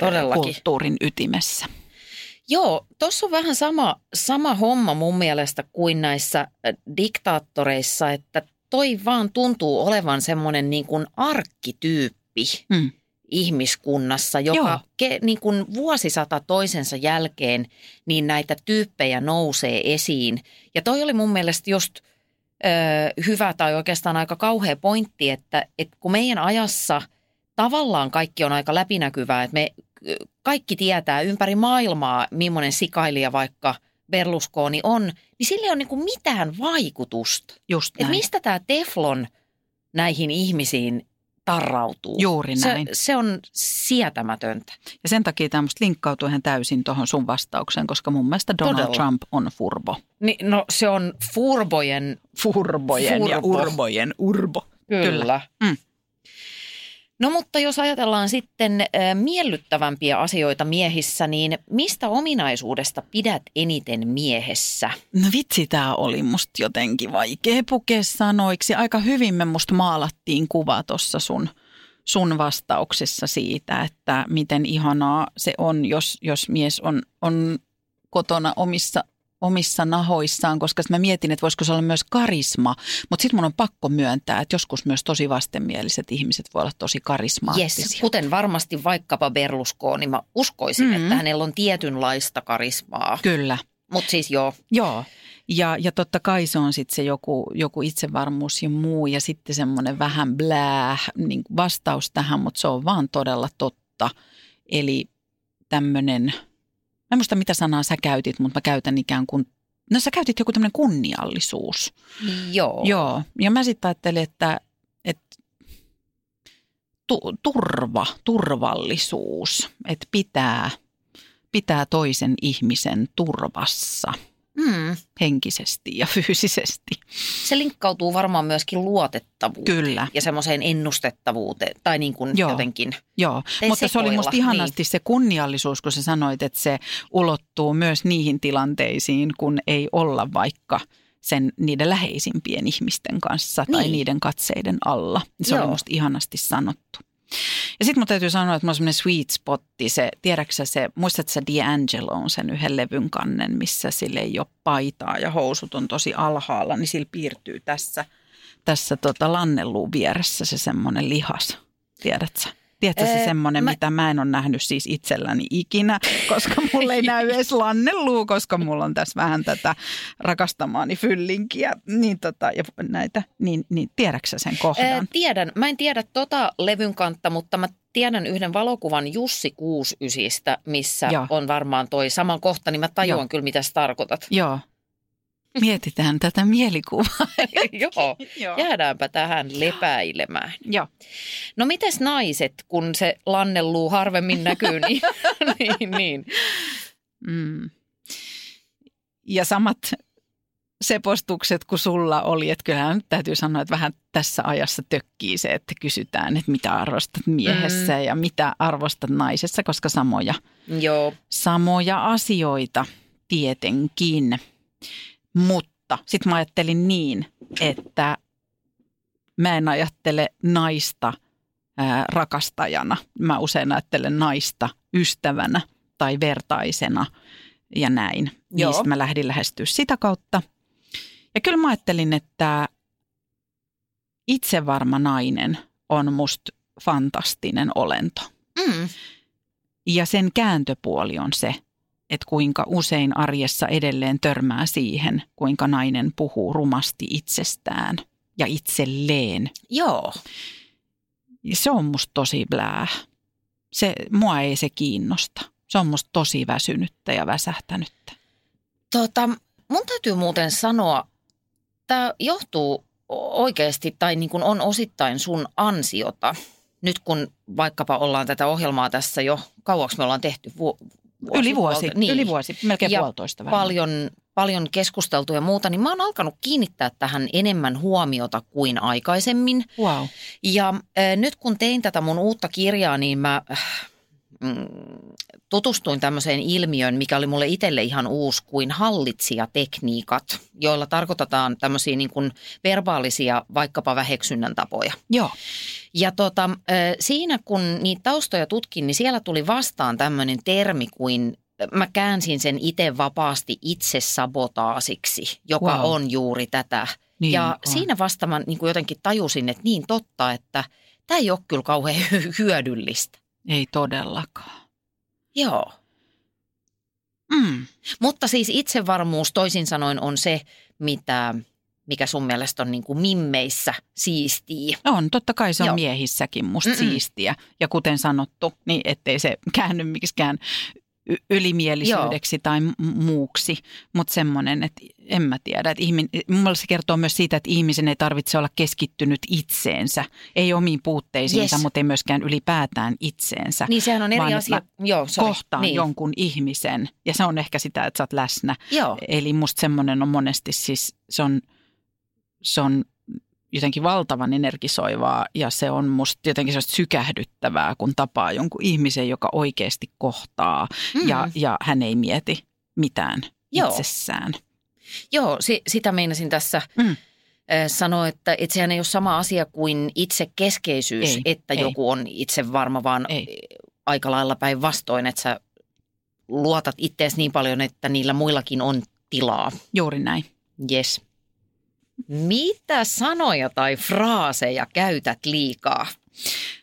Todellakin.
kulttuurin ytimessä.
Joo, tuossa on vähän sama, sama homma mun mielestä kuin näissä äh, diktaattoreissa, että toi vaan tuntuu olevan semmoinen niin kuin arkkityyppi
Mm.
ihmiskunnassa, joka
Joo.
ke, niin kuin vuosisata toisensa jälkeen niin näitä tyyppejä nousee esiin. Ja toi oli mun mielestä just ö, hyvä tai oikeastaan aika kauhea pointti, että, että kun meidän ajassa tavallaan kaikki on aika läpinäkyvää, että me kaikki tietää ympäri maailmaa, millainen sikailija vaikka Berlusconi on, niin sillä ei ole niin kuin mitään vaikutusta.
Just
Et
näin.
mistä tämä teflon näihin ihmisiin tarrautuu?
Juuri
se,
näin.
se on sietämätöntä.
Ja sen takia tämä musta linkkautuu ihan täysin tuohon sun vastaukseen, koska mun mielestä Donald
Todella.
Trump on furbo.
Ni, no se on furbojen,
Furbojen ja
Furbo.
urbojen urbo.
kyllä.
Mm.
No mutta jos ajatellaan sitten miellyttävämpiä asioita miehissä, niin mistä ominaisuudesta pidät eniten miehessä?
No vitsi, tämä oli musta jotenkin vaikea pukea sanoiksi. Aika hyvin me musta maalattiin kuva tuossa sun, sun vastauksessa siitä, että miten ihanaa se on, jos, jos mies on, on kotona omissa omissa nahoissaan, koska mä mietin, että voisiko se olla myös karisma. Mutta sitten mun on pakko myöntää, että joskus myös tosi vastenmieliset ihmiset voi olla tosi karismaattisia.
Yes, kuten varmasti vaikkapa Berlusconi, mä uskoisin,
Mm.
mm-hmm. että hänellä on tietynlaista karismaa.
Kyllä.
Mutta siis joo,
Joo, ja, ja totta kai se on sitten se joku, joku itsevarmuus ja muu ja sitten semmoinen vähän blää niin vastaus tähän, mutta se on vaan todella totta. Eli tämmöinen, mä en muista mitä sanaa sä käytit, mutta mä käytän ikään kuin, no sä käytit joku tämmöinen kunniallisuus.
joo.
Joo, ja mä sitten ajattelin, että, että tu, turva, turvallisuus, että pitää, pitää toisen ihmisen turvassa
Mm.
henkisesti ja fyysisesti.
Se linkkautuu varmaan myöskin luotettavuuteen.
Kyllä.
Ja semmoiseen ennustettavuuteen tai niin kuin
Joo.
jotenkin.
Joo,
Ei
mutta se oli
sekoilla,
musta ihanasti se kunniallisuus, kun sä sanoit, että se ulottuu myös niihin tilanteisiin, kun ei olla vaikka sen niiden läheisimpien ihmisten kanssa tai
Niin.
niiden katseiden alla. Se
Joo.
oli musta ihanasti sanottu. Ja sitten mun täytyy sanoa, että mulla on semmoinen sweet spotti, se, tiedätkö se, muistatko sä D'Angelo on sen yhden levyn kannen, missä sille ei ole paitaa ja housut on tosi alhaalla, niin sillä piirtyy tässä, tässä tota lannelluun vieressä se semmoinen lihas, tiedätkö? Tiedätkö se semmoinen,
mä-
mitä mä en ole nähnyt siis itselläni ikinä, koska mulla ei näy edes lannelluu, koska mulla on tässä vähän tätä rakastamaani fyllinkiä, niin tota, ja näitä, niin, niin tiedätkö sä sen kohdan?
Ää, tiedän. Mä en tiedä tota levyn kantta, mutta mä tiedän yhden valokuvan Jussi Kuusysistä, missä
Joo.
on varmaan toi sama kohta, niin mä tajuan
Joo.
kyllä, mitä sä tarkoitat.
Joo. Mietitään tätä mielikuvaa.
Joo,
Joo.
jäädäänpä tähän lepäilemään.
Joo.
No mites naiset, kun se lannelluu harvemmin näkyy, niin, niin, niin.
Mm. Ja samat sepostukset kuin sulla oli, että kyllähän nyt täytyy sanoa, että vähän tässä ajassa tökkii se, että kysytään, että mitä arvostat miehessä mm. ja mitä arvostat naisessa, koska samoja,
Joo.
samoja asioita tietenkin. Mutta sitten mä ajattelin niin, että mä en ajattele naista ää, rakastajana. Mä usein ajattelen naista ystävänä tai vertaisena ja näin.
Joo.
Niistä mä lähdin lähestyä sitä kautta. Ja kyllä mä ajattelin, että itsevarma nainen on musta fantastinen olento.
Mm.
Ja sen kääntöpuoli on se, että kuinka usein arjessa edelleen törmää siihen, kuinka nainen puhuu rumasti itsestään ja itselleen.
Joo.
Se on musta tosi blää. Se, mua ei se kiinnosta. Se on musta tosi väsynyttä ja väsähtänyttä.
Tota, mun täytyy muuten sanoa, tämä johtuu oikeasti tai niin kuin on osittain sun ansiota. Nyt kun vaikkapa ollaan tätä ohjelmaa tässä jo, kauaksi me ollaan tehty? Vu-
Yli vuosi,
puolta- niin.
yli vuosi, melkein
Ja
puolitoista vähän.
paljon, paljon keskusteltu ja muuta, niin mä oon alkanut kiinnittää tähän enemmän huomiota kuin aikaisemmin.
Wow.
Ja äh, nyt kun tein tätä mun uutta kirjaa, niin mä äh, mm, tutustuin tämmöiseen ilmiöön, mikä oli mulle itselle ihan uusi kuin hallitsijatekniikat, joilla tarkoitetaan tämmöisiä niin kuin verbaalisia vaikkapa väheksynnän tapoja.
Joo.
Ja tota, siinä kun niitä taustoja tutkin, niin siellä tuli vastaan tämmöinen termi kuin mä käänsin sen itse vapaasti itse sabotaasiksi, joka
Wow.
on juuri tätä.
Niin
ja
on.
siinä vasta mä niin kuin jotenkin tajusin, että niin totta, että tämä ei ole kyllä kauhean hy- hyödyllistä.
Ei todellakaan.
Joo.
Mm.
Mutta siis itsevarmuus toisin sanoen on se, mitä, mikä sun mielestä on niin kuin mimmeissä siistiä.
On, totta kai se on
Joo.
miehissäkin musta
Mm-mm.
siistiä. Ja kuten sanottu, niin ettei se käänny miksikään y- ylimielisyydeksi tai m- muuksi. Mutta semmoinen, että en mä tiedä. Että ihmin, mulle se kertoo myös siitä, että ihmisen ei tarvitse olla keskittynyt itseensä. Ei omiin puutteisiinsa,
Yes.
mutta ei myöskään ylipäätään itseensä.
Niin sehän on eri asia. Joo, sorry.
kohtaan
niin.
jonkun ihmisen ja se on ehkä sitä, että sä oot läsnä.
Joo.
Eli musta semmoinen on monesti siis, se on, se on jotenkin valtavan energisoivaa ja se on musta jotenkin sellaista sykähdyttävää, kun tapaa jonkun ihmisen, joka oikeasti kohtaa
Mm.
ja, ja hän ei mieti mitään
Joo.
itsessään.
Joo, si- sitä meinasin tässä
Mm.
mm. sanoa, että, että sehän ei ole sama asia kuin itsekeskeisyys,
Ei,
että
ei.
joku on itse varma, vaan
Ei.
aika lailla päinvastoin, että sä luotat ittees niin paljon, että niillä muillakin on tilaa.
Juuri näin.
Yes. Mitä sanoja tai fraaseja käytät liikaa?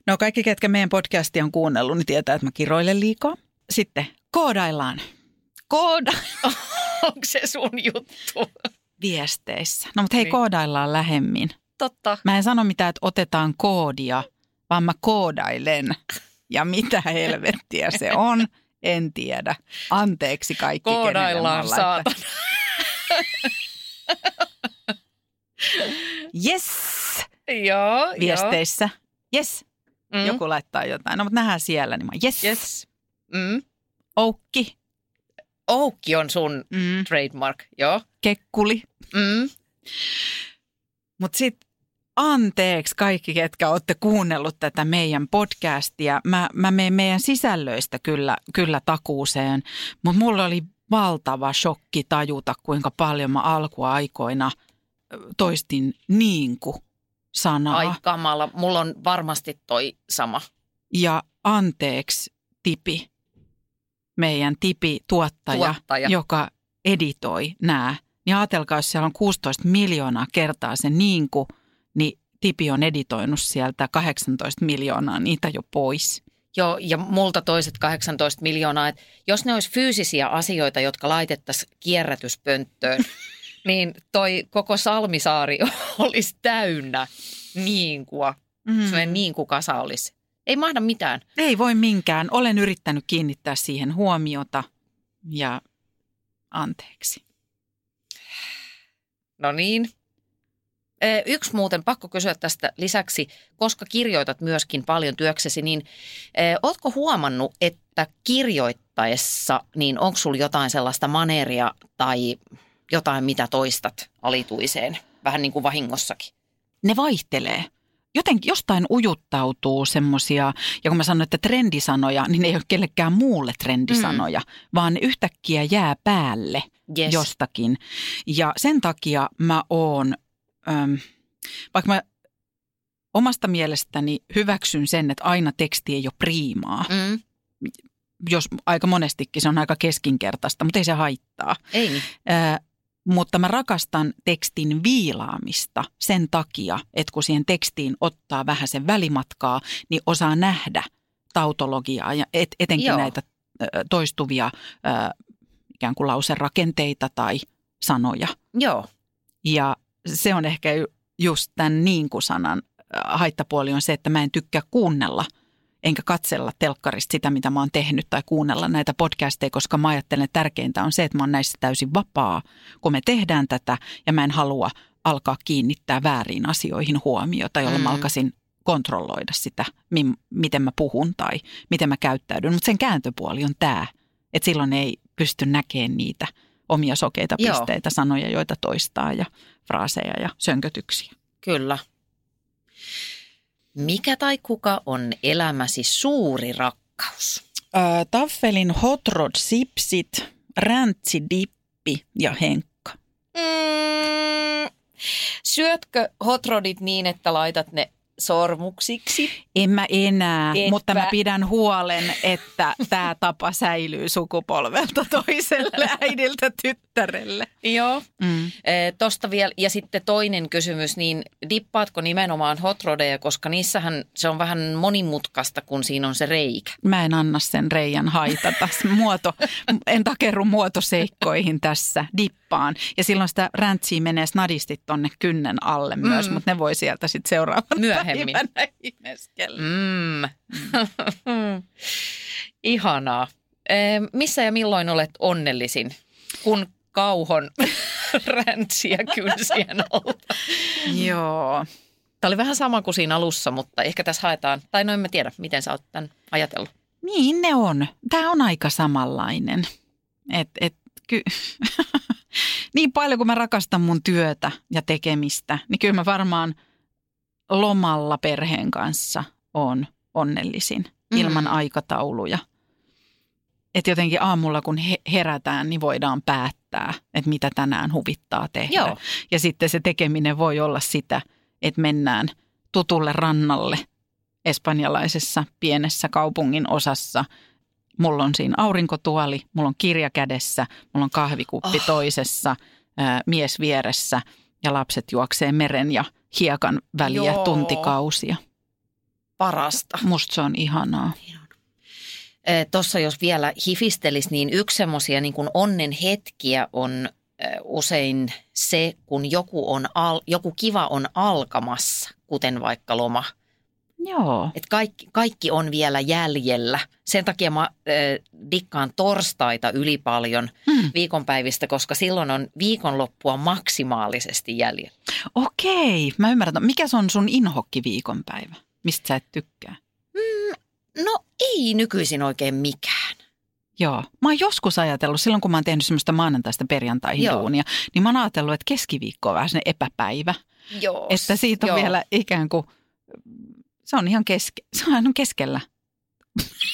No kaikki, ketkä meidän podcastia on kuunnellut, niin tietää, että mä kiroilen liikaa. Sitten koodaillaan. Kooda
Onko se sun juttu?
viesteissä. No mutta hei,
Niin.
koodaillaan lähemmin.
Totta.
Mä en sano mitään, että otetaan koodia, vaan mä koodailen. Ja mitä helvettiä se on, en tiedä. Anteeksi kaikki,
Koodaillaan saatana.
Yes,
Joo,
viesteissä. Yes,
joo. Mm.
joku laittaa jotain. No mutta nähdään siellä, niin mä yes.
Yes. Mm.
Oukki,
Oukki on sun
mm,
trademark, joo.
kekkuli.
Mm.
Mutta sitten anteeksi kaikki, ketkä olette kuunnellut tätä meidän podcastia. Mä, mä menen meidän sisällöistä kyllä, kyllä takuuseen, mutta mulla oli valtava shokki tajuta, kuinka paljon mä alkuaikoina toistin niinku sanaa.
Ai kamala, mulla on varmasti toi sama.
Ja anteeksi Tipi, meidän Tipi-tuottaja,
Tuottaja.
joka editoi nämä. Niin ajatelkaa, jos siellä on 16 miljoonaa kertaa se niinku, niin Tipi on editoinut sieltä 18 miljoonaa niitä jo pois.
Joo, ja multa toiset 18 miljoonaa. Et jos ne olisi fyysisiä asioita, jotka laitettaisiin kierrätyspönttöön, niin toi koko Salmisaari olisi täynnä niinkua.
Mm.
Sellainen niinkukasa olisi. Ei mahda mitään.
Ei voi minkään. Olen yrittänyt kiinnittää siihen huomiota ja anteeksi.
No niin. Yksi muuten pakko kysyä tästä lisäksi, koska kirjoitat myöskin paljon työksesi, niin ootko huomannut, että kirjoittaessa, niin onko sulla jotain sellaista maneeria tai jotain, mitä toistat alituiseen, vähän niin kuin vahingossakin?
ne vaihtelee. Jotenkin jostain ujuttautuu semmosia, ja kun mä sanon, että trendisanoja, niin ne ei ole kellekään muulle trendisanoja, mm. vaan ne yhtäkkiä jää päälle
Yes.
jostakin. Ja sen takia mä oon, äm, vaikka mä omasta mielestäni hyväksyn sen, että aina teksti ei ole priimaa,
Mm,
jos aika monestikin se on aika keskinkertaista, mutta ei se haittaa.
ei.
Ää, mutta mä rakastan tekstin viilaamista sen takia, että kun siihen tekstiin ottaa vähän sen välimatkaa, niin osaa nähdä tautologiaa ja et, etenkin
Joo.
Näitä ö, toistuvia ö, ikään kuin lauserakenteita tai sanoja.
Joo,
Ja se on ehkä ju- just tämän niin kuin sanan haittapuoli on se, että mä en tykkää kuunnella enkä katsella telkkarista sitä, mitä mä oon tehnyt tai kuunnella näitä podcasteja, koska mä ajattelen, että tärkeintä on se, että mä oon näissä täysin vapaa, kun me tehdään tätä ja mä en halua alkaa kiinnittää väärin asioihin huomiota, jolla mm. mä alkaisin kontrolloida sitä, mi- miten mä puhun tai miten mä käyttäydyn. Mutta sen kääntöpuoli on tämä, että silloin ei pysty näkemään niitä omia sokeita
Joo.
pisteitä, sanoja, joita toistaa ja fraaseja ja sönkötyksiä.
kyllä. Mikä tai kuka on elämäsi suuri rakkaus?
Äh, Taffelin Hot Rod Sipsit, Räntsi Dippi ja Henkka.
Mm, syötkö hotrodit niin, että laitat ne sormuksiksi.
En mä enää,
Etpä.
mutta mä pidän huolen, että tämä tapa säilyy sukupolvelta toiselle äidiltä tyttärelle.
Joo.
Mm.
Eh, Tosta vielä, ja sitten toinen kysymys, niin dippaatko nimenomaan hot rodeja, koska niissähän se on vähän monimutkaista, kun siinä on se reikä.
Mä en anna sen reijän haitata. Muoto, en takerru muotoseikkoihin tässä, dippaan. Ja silloin sitä räntsiä menee snadisti tonne kynnen alle myös,
Mm.
mutta ne voi sieltä sitten seuraavana
Myöhemmin.
päivänä ihmeskellä.
Mm. Ihanaa. Eh, Missä ja milloin olet onnellisin, kun kauhon räntsiä kylsien alta?
Joo.
Tämä oli vähän sama kuin siinä alussa, mutta ehkä tässä haetaan, tai no en mä tiedä, miten sä oot tämän ajatellut.
Niin ne on. Tämä on aika samanlainen. Et, et, ky- niin paljon kuin mä rakastan mun työtä ja tekemistä, niin kyllä mä varmaan lomalla perheen kanssa on onnellisin ilman
Mm.
aikatauluja. Että jotenkin aamulla kun he- herätään, niin voidaan päättää, että mitä tänään huvittaa tehdä.
Joo.
Ja sitten se tekeminen voi olla sitä, että mennään tutulle rannalle espanjalaisessa pienessä kaupungin osassa. Mulla on siinä aurinkotuoli, mulla on kirja kädessä, mulla on kahvikuppi
Oh.
toisessa, ää, mies vieressä ja lapset juoksee meren ja hiekan väliä
Joo.
tuntikausia.
Parasta.
Musta se on ihanaa.
Tuossa jos vielä hifistelisi, niin yksi semmoisia niin onnen hetkiä on usein se, kun joku, on al, joku kiva on alkamassa, kuten vaikka loma.
Joo.
Et kaikki, kaikki on vielä jäljellä. Sen takia mä äh, dikkaan torstaita yli paljon
Hmm.
viikonpäivistä, koska silloin on viikonloppua maksimaalisesti jäljellä.
Okei, mä ymmärrän. Mikä se on sun inhokki viikonpäivä? Mistä sä et tykkää?
No ei nykyisin oikein mikään.
Joo. Mä oon joskus ajatellut, silloin kun mä oon tehnyt semmoista maanantaista perjantaihin
Joo.
duunia, niin mä oon ajatellut, että keskiviikko on vähän epäpäivä.
Joo.
Että siitä on
joo.
vielä ikään kuin, se on ihan keske, se on ihan keskellä.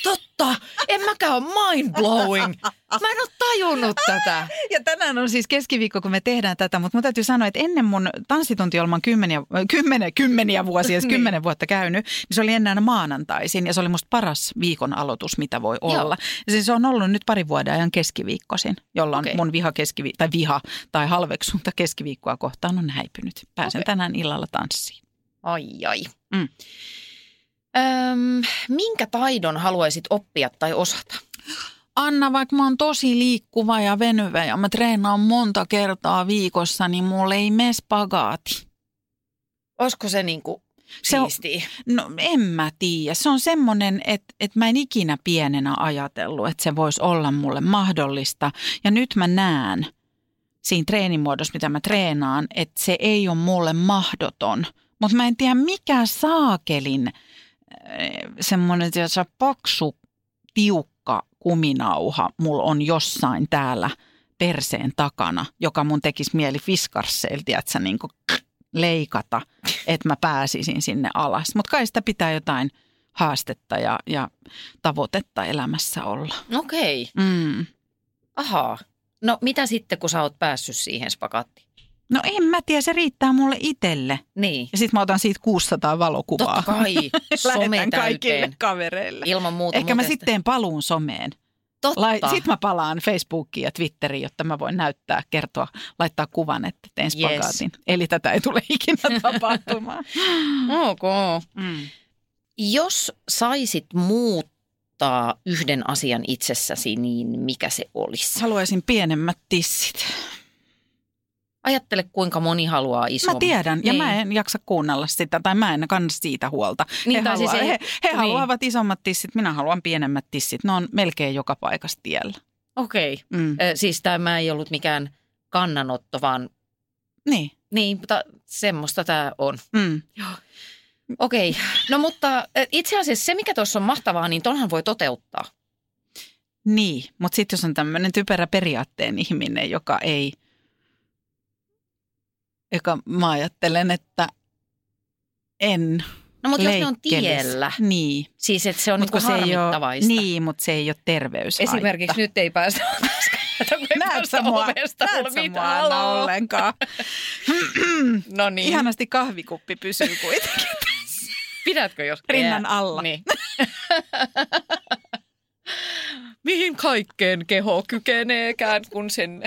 Totta, en mäkään ole mind blowing. Mä en ole tajunnut tätä.
Ja tänään on siis keskiviikko, kun me tehdään tätä, mutta mun täytyy sanoa, että ennen mun tanssituntiolman kymmeniä, kymmenen, kymmeniä vuosia, siis
Niin.
kymmenen vuotta käynyt, niin se oli ennen maanantaisin ja se oli musta paras viikon aloitus, mitä voi
Joo.
olla. Ja siis se on ollut nyt parin vuoden ajan keskiviikkoisin, jolloin okay. mun viha, keskivi- tai viha tai halveksunta keskiviikkoa kohtaan on häipynyt. Pääsen okay. tänään illalla tanssiin.
Ai ai.
Mm.
Öm, minkä taidon haluaisit oppia tai osata?
Anna, vaikka mä oon tosi liikkuva ja venyvä ja mä treenaan monta kertaa viikossa, niin mulle ei mene spagaati.
Olisiko se niinku
Se on-? No en mä tiedä. Se on semmoinen, että, että mä en ikinä pienenä ajatellut, että se voisi olla mulle mahdollista. Ja nyt mä näen siinä treenimuodossa, mitä mä treenaan, että se ei ole mulle mahdoton. Mutta mä en tiedä, mikä saakelin äh, semmoinen se paksu, tiukka kuminauha mulla on jossain täällä perseen takana, joka mun tekisi mieli fiskarseilta, että sä niin leikata, että mä pääsisin sinne alas. Mutta kai sitä pitää jotain haastetta ja, ja tavoitetta elämässä olla.
Okei, okay.
Mm.
ahaa. No mitä sitten, kun sä oot päässyt siihen spagaattiin?
No en mä tiedä, se riittää mulle itselle.
Niin,
Ja sitten mä otan siitä 600 valokuvaa.
totta kai. Some
Lähetän kaikille kavereille.
Ilman muuta.
Ehkä mä sitten teen paluun someen.
Totta.
Lai, sitten mä palaan Facebookiin ja Twitteriin, jotta mä voin näyttää, kertoa, laittaa kuvan, että teen
Yes.
spagaatin. Eli tätä ei tule ikinä tapahtumaan.
Ok.
Mm.
Jos saisit muuttaa yhden asian itsessäsi, niin mikä se olisi?
Haluaisin pienemmät tissit.
Ajattele, kuinka moni haluaa isomman.
Mä tiedän, ja
Niin.
mä en jaksa kuunnella sitä, tai mä en kanna siitä huolta.
Niin,
he
siis
haluaa,
ei-
he, he
niin.
haluavat isommat tissit, minä haluan pienemmät tissit. Ne on melkein joka paikassa tiellä.
Okei. Okay.
Mm.
Siis tämä ei ollut mikään kannanotto, vaan
Niin.
niin, mutta semmoista tämä on.
Mm.
Okei. Okay. No mutta itse asiassa se, mikä tuossa on mahtavaa, niin tonhan voi toteuttaa.
Niin, mutta sitten jos on tämmöinen typerä periaatteen ihminen, joka ei, joka mä ajattelen, että en
No mutta jos ne on tiellä,
Niin.
siis että se on
Mut
niinku
kun se
harmittavaista.
ole, niin, mutta se ei ole terveyshaitta.
Esimerkiksi nyt ei päästä, kun ei
Näet
päästä
sä mua,
ovesta
näet
ulos.
sä
Mitä?
mua
Haloo?
ollenkaan.
No niin.
Ihanasti kahvikuppi pysyy kuitenkin tässä.
Pidätkö jos?
Rinnan alla.
Niin. Mihin kaikkeen keho kykeneekään, kun sen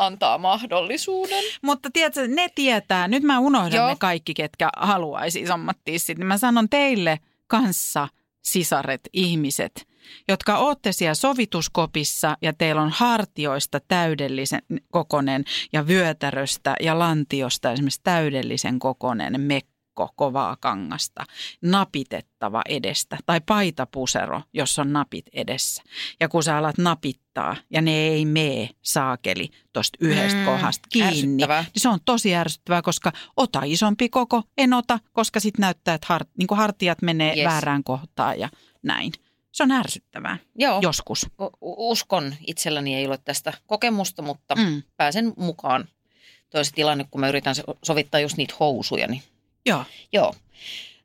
antaa mahdollisuuden.
Mutta tiedätkö, ne tietää. Nyt mä unohdan
Joo.
ne kaikki, ketkä haluaisi ammattiissit. Niin mä sanon teille kanssa sisaret, ihmiset, jotka ootte siellä sovituskopissa ja teillä on hartioista täydellisen kokonen ja vyötäröstä ja lantiosta esimerkiksi täydellisen kokonen mekko kovaa kangasta, napitettava edestä tai paitapusero, jos on napit edessä. Ja kun sä alat napittaa ja ne ei mee saakeli tuosta yhdestä
Mm,
kohdasta kiinni, niin se on tosi ärsyttävää, koska ota isompi koko, en ota, koska sitten näyttää, että hart, niin hartiat menee
Yes.
väärään kohtaan ja näin. Se on ärsyttävää
Joo,
joskus.
Uskon. Itselläni ei ole tästä kokemusta, mutta mm. Pääsen mukaan. Toi se tilanne, kun mä yritän so- sovittaa just niitä housuja, niin
Joo.
joo.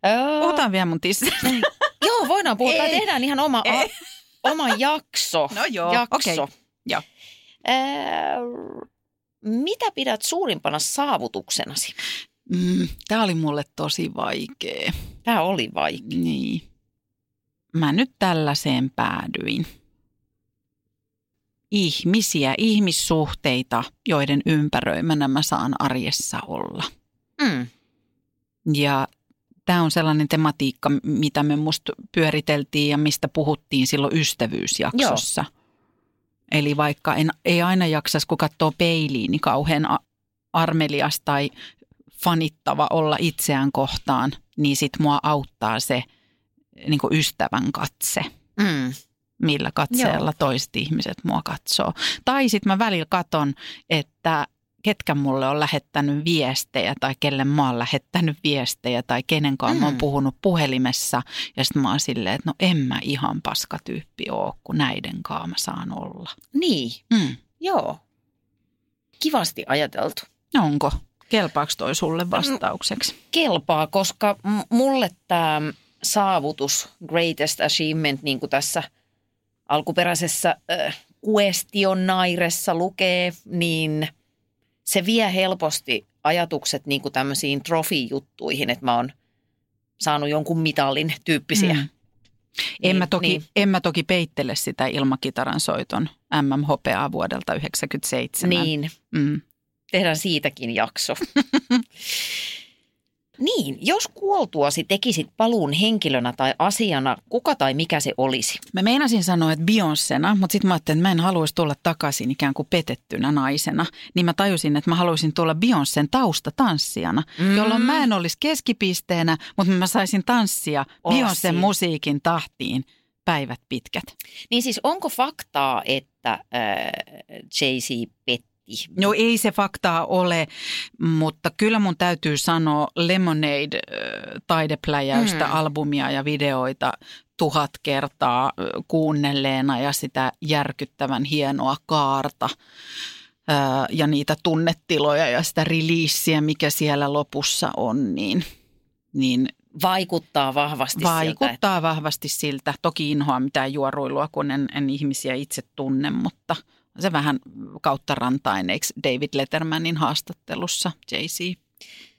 Öö,
Puhutaan vielä mun tissistä.
Joo, voidaan puhua.
Ei.
tehdään ihan oma, a, oma jakso.
No joo,
jakso.
okei. Joo.
Öö, mitä pidät suurimpana saavutuksenasi?
Mm, Tämä oli mulle tosi vaikea.
Tämä oli vaikea.
Niin. Mä nyt tällaiseen päädyin. Ihmisiä, ihmissuhteita, joiden ympäröimänä mä saan arjessa olla.
Mm.
Ja tämä on sellainen tematiikka, mitä me musta pyöriteltiin ja mistä puhuttiin silloin ystävyysjaksossa. Joo. Eli vaikka en, ei aina jaksas, kun katsoo peiliin, niin kauhean armelias tai fanittava olla itseään kohtaan, niin sit mua auttaa se niin ystävän katse
Mm.
millä katseella Joo. toiset ihmiset mua katsoo. Tai sitten mä välillä katon, että ketkä mulle on lähettänyt viestejä tai kelle mä oon lähettänyt viestejä tai kenen kanssa mm. mä oon
Mm.
puhunut puhelimessa. Ja sitten mä oon silleen, että no en mä ihan paskatyyppi oo, kun näiden kanssa mä saan olla.
Niin,
Mm.
joo. Kivasti ajateltu.
Onko? Kelpaako toi sulle vastaukseksi?
kelpaa, koska mulle tämä saavutus, greatest achievement, niin kuin tässä alkuperäisessä äh, questionnairessa lukee, niin se vie helposti ajatukset niin kuin tämmöisiin trofijuttuihin, että mä oon saanut jonkun mitalin tyyppisiä.
Mm. En, mä toki,
niin.
en mä toki peittele sitä ilmakitaran soiton MM-hopeaa vuodelta 1997.
Niin,
Mm.
tehdään siitäkin jakso. niin, jos kuoltuasi tekisit paluun henkilönä tai asiana, kuka tai mikä se olisi?
Mä meinasin sanoa, että Beyoncéna, mutta sitten mä ajattelin, että mä en haluaisi tulla takaisin ikään kuin petettynä naisena. Niin mä tajusin, että mä haluaisin tulla Beyoncén taustatanssijana,
Mm.
jolloin mä en olisi keskipisteenä, mutta mä saisin tanssia
Olla
Beyoncén musiikin tahtiin päivät pitkät.
Niin siis onko faktaa, että äh, Jay-Z petti?
No ei se faktaa ole, mutta kyllä mun täytyy sanoa Lemonade äh, taidepläjäystä,
Mm.
albumia ja videoita tuhat kertaa kuunnelleena ja sitä järkyttävän hienoa kaarta ja niitä tunnetiloja ja sitä releaseä, mikä siellä lopussa on, niin, niin
Vaikuttaa vahvasti siltä.
vaikuttaa vahvasti siltä. Toki inhoa mitään juoruilua, kun en, en ihmisiä itse tunne, mutta se vähän kautta rantain, eikö David Lettermanin haastattelussa Jay-Z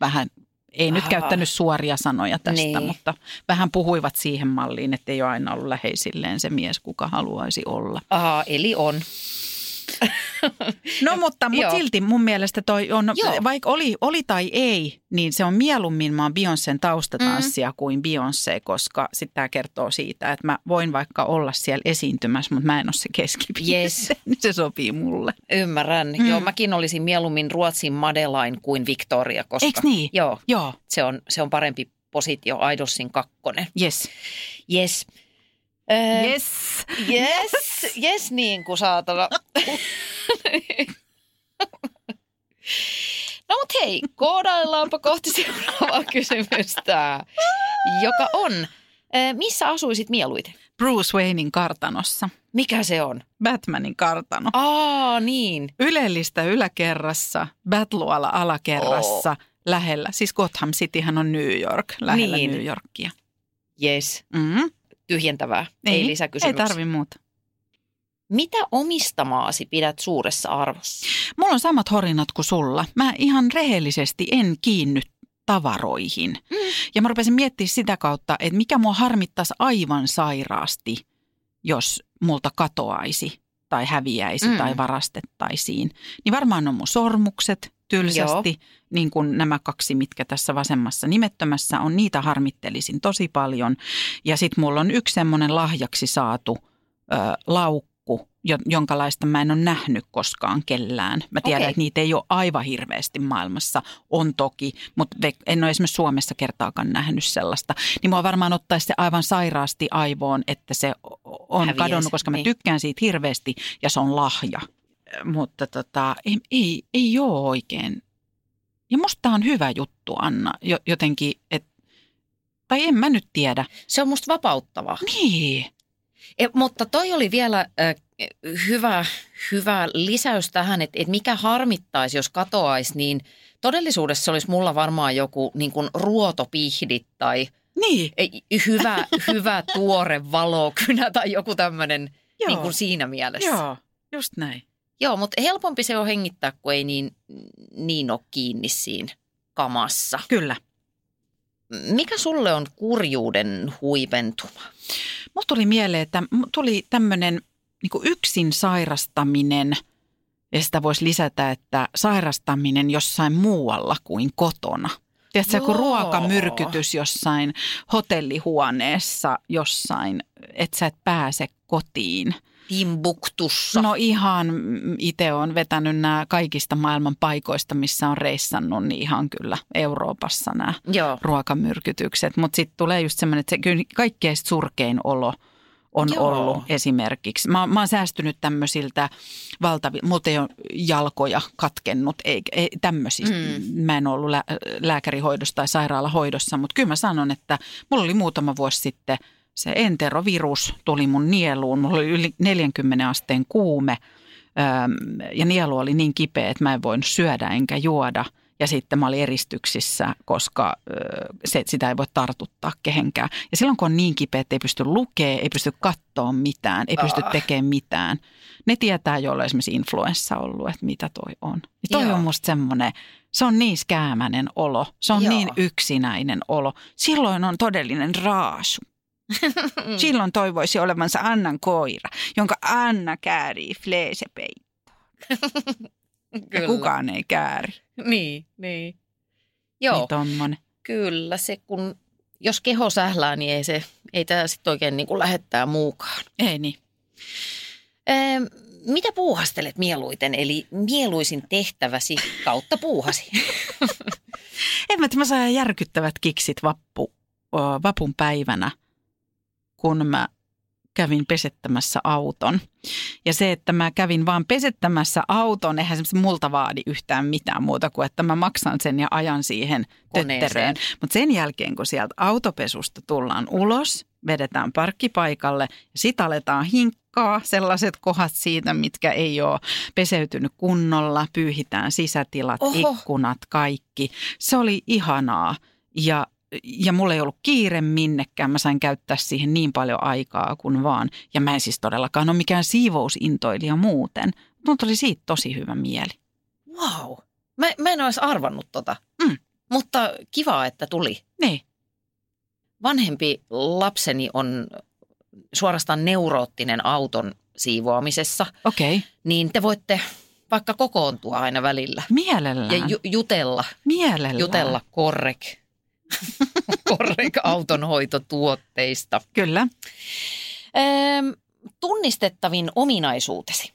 vähän, ei nyt
Aha.
käyttänyt suoria sanoja tästä,
Niin.
mutta vähän puhuivat siihen malliin, että ei ole aina ollut läheisilleen se mies, kuka haluaisi olla.
Aha, eli on.
No mutta, mutta silti mun mielestä toi on,
Joo.
vaikka oli, oli tai ei, niin se on mieluummin mä oon Beyoncén taustatanssija mm. kuin Beyoncé, koska sitten tämä kertoo siitä, että mä voin vaikka olla siellä esiintymässä, mutta mä en ole se keskipiste.
Yes.
niin se sopii mulle.
Ymmärrän. Mm. Joo, mäkin olisin mieluummin Ruotsin Madeleine kuin Victoria, koska
Eiks niin?
joo,
Joo,
se on, se on parempi positio Aidossin kakkonen.
yes.
Yes. Öö,
Yes.
Yes, yes niin kuin saatana. No mut hei, koodaillaanpa kohti seuraavaa kysymystä, joka on, eh, missä asuisit mieluiten?
Bruce Waynein kartanossa.
Mikä se on?
Batmanin kartano.
Aa, niin.
Ylellistä yläkerrassa, Batluala alakerrassa,
Oh.
lähellä. Siis Gotham Cityhän on New York, lähellä
Niin.
New Yorkia.
Yes,
Mm.
Tyhjentävää. Ei, ei
Ei
lisäkysymyksiä.
tarvi muuta.
Mitä omistamaasi pidät suuressa arvossa?
Mulla on samat horinat kuin sulla. Mä ihan rehellisesti en kiinny tavaroihin. Mm. Ja mä rupesin miettimään sitä kautta, että mikä mua harmittaisi aivan sairaasti, jos multa katoaisi tai häviäisi mm. tai varastettaisiin. Niin varmaan on mun sormukset tylsästi, Joo. niin kuin nämä kaksi, mitkä tässä vasemmassa nimettömässä on. Niitä harmittelisin tosi paljon. Ja sitten mulla on yksi semmoinen lahjaksi saatu ö, laukku jonkalaista mä en ole nähnyt koskaan kellään. Mä tiedän, okay. että niitä ei ole aivan hirveästi maailmassa. On toki, mutta en ole esimerkiksi Suomessa kertaakaan nähnyt sellaista. Niin mua varmaan ottaisi se aivan sairaasti aivoon, että se on Häviäisi, kadonnut, koska niin. mä tykkään siitä hirveästi ja se on lahja. Mutta tota, ei, ei, ei ole oikein. Ja musta on hyvä juttu, Anna, jotenkin, että tai en mä nyt tiedä.
Se on musta vapauttavaa.
Niin.
E, mutta toi oli vielä äh, hyvä, hyvä lisäys tähän, että, että mikä harmittaisi, jos katoaisi, niin todellisuudessa se olisi mulla varmaan joku niin kuin ruotopihdit tai
niin.
hyvä, hyvä tuore valokynä tai joku tämmöinen niin kuin siinä mielessä.
Joo, just näin.
Joo, mutta helpompi se on hengittää, kun ei niin, niin ole kiinni siinä kamassa.
Kyllä.
Mikä sulle on kurjuuden huipentuma?
Mulla tuli mieleen, että tuli tämmöinen niin yksin sairastaminen, ja sitä voisi lisätä, että sairastaminen jossain muualla kuin kotona. Tiedätkö, kun ruokamyrkytys jossain hotellihuoneessa jossain, että sä et pääse kotiin –
Timbuktussa.
No ihan itse on vetänyt nämä kaikista maailman paikoista, missä on reissannut, niin ihan kyllä Euroopassa nämä Joo. ruokamyrkytykset. Mutta sitten tulee just semmoinen, että se kyllä kaikkein surkein olo on Joo. ollut esimerkiksi. Mä, mä oon säästynyt tämmöisiltä valtavilta, mutta ei ole jalkoja katkennut, ei, ei tämmöisistä. Mm. Mä en ollut lä- lääkärihoidossa tai sairaalahoidossa, mutta kyllä mä sanon, että mulla oli muutama vuosi sitten – se enterovirus tuli mun nieluun. Mulla oli yli 40 asteen kuume ja nielu oli niin kipeä, että mä en voinut syödä enkä juoda. Ja sitten mä olin eristyksissä, koska se, sitä ei voi tartuttaa kehenkään. Ja silloin kun on niin kipeä, että ei pysty lukemaan, ei pysty katsoa mitään, ei pysty ah. tekemään mitään. Ne tietää, joilla on esimerkiksi influenssa ollut, että mitä toi on. Ja toi Joo. on musta semmoinen, se on niin skäämäinen olo. Se on Joo. niin yksinäinen olo. Silloin on todellinen raasu. Silloin toivoisi olevansa Annan koira, jonka Anna käärii fleesepeittoon. ja kukaan ei kääri.
Niin, niin. Joo, niin tommonen. kyllä se kun, jos keho sählää, niin ei, se, ei tämä sitten oikein niin kuin lähettää muukaan.
Ei niin.
Ee, mitä puuhastelet mieluiten, eli mieluisin tehtäväsi kautta puuhasi?
en mä, että mä saan järkyttävät kiksit vappu, vapun päivänä – kun mä kävin pesettämässä auton. Ja se, että mä kävin vaan pesettämässä auton, eihän se multa vaadi yhtään mitään muuta kuin, että mä maksan sen ja ajan siihen tötteröön. Mutta sen jälkeen, kun sieltä autopesusta tullaan ulos, vedetään parkkipaikalle ja sit aletaan hinkkaa sellaiset kohdat siitä, mitkä ei ole peseytynyt kunnolla, pyyhitään sisätilat, Oho. ikkunat, kaikki. Se oli ihanaa ja ja mulla ei ollut kiire minnekään. Mä sain käyttää siihen niin paljon aikaa kuin vaan. Ja mä en siis todellakaan ole mikään siivousintoilija muuten. Mutta oli siitä tosi hyvä mieli.
Wow. Mä, mä en olisi arvannut tota. Mm. Mutta kiva, että tuli.
Niin.
Vanhempi lapseni on suorastaan neuroottinen auton siivoamisessa.
Okei. Okay.
Niin te voitte vaikka kokoontua aina välillä.
Mielellään.
Ja ju- jutella.
Mielellään.
Jutella korrek autonhoitotuotteista.
Kyllä.
Ehm, tunnistettavin ominaisuutesi?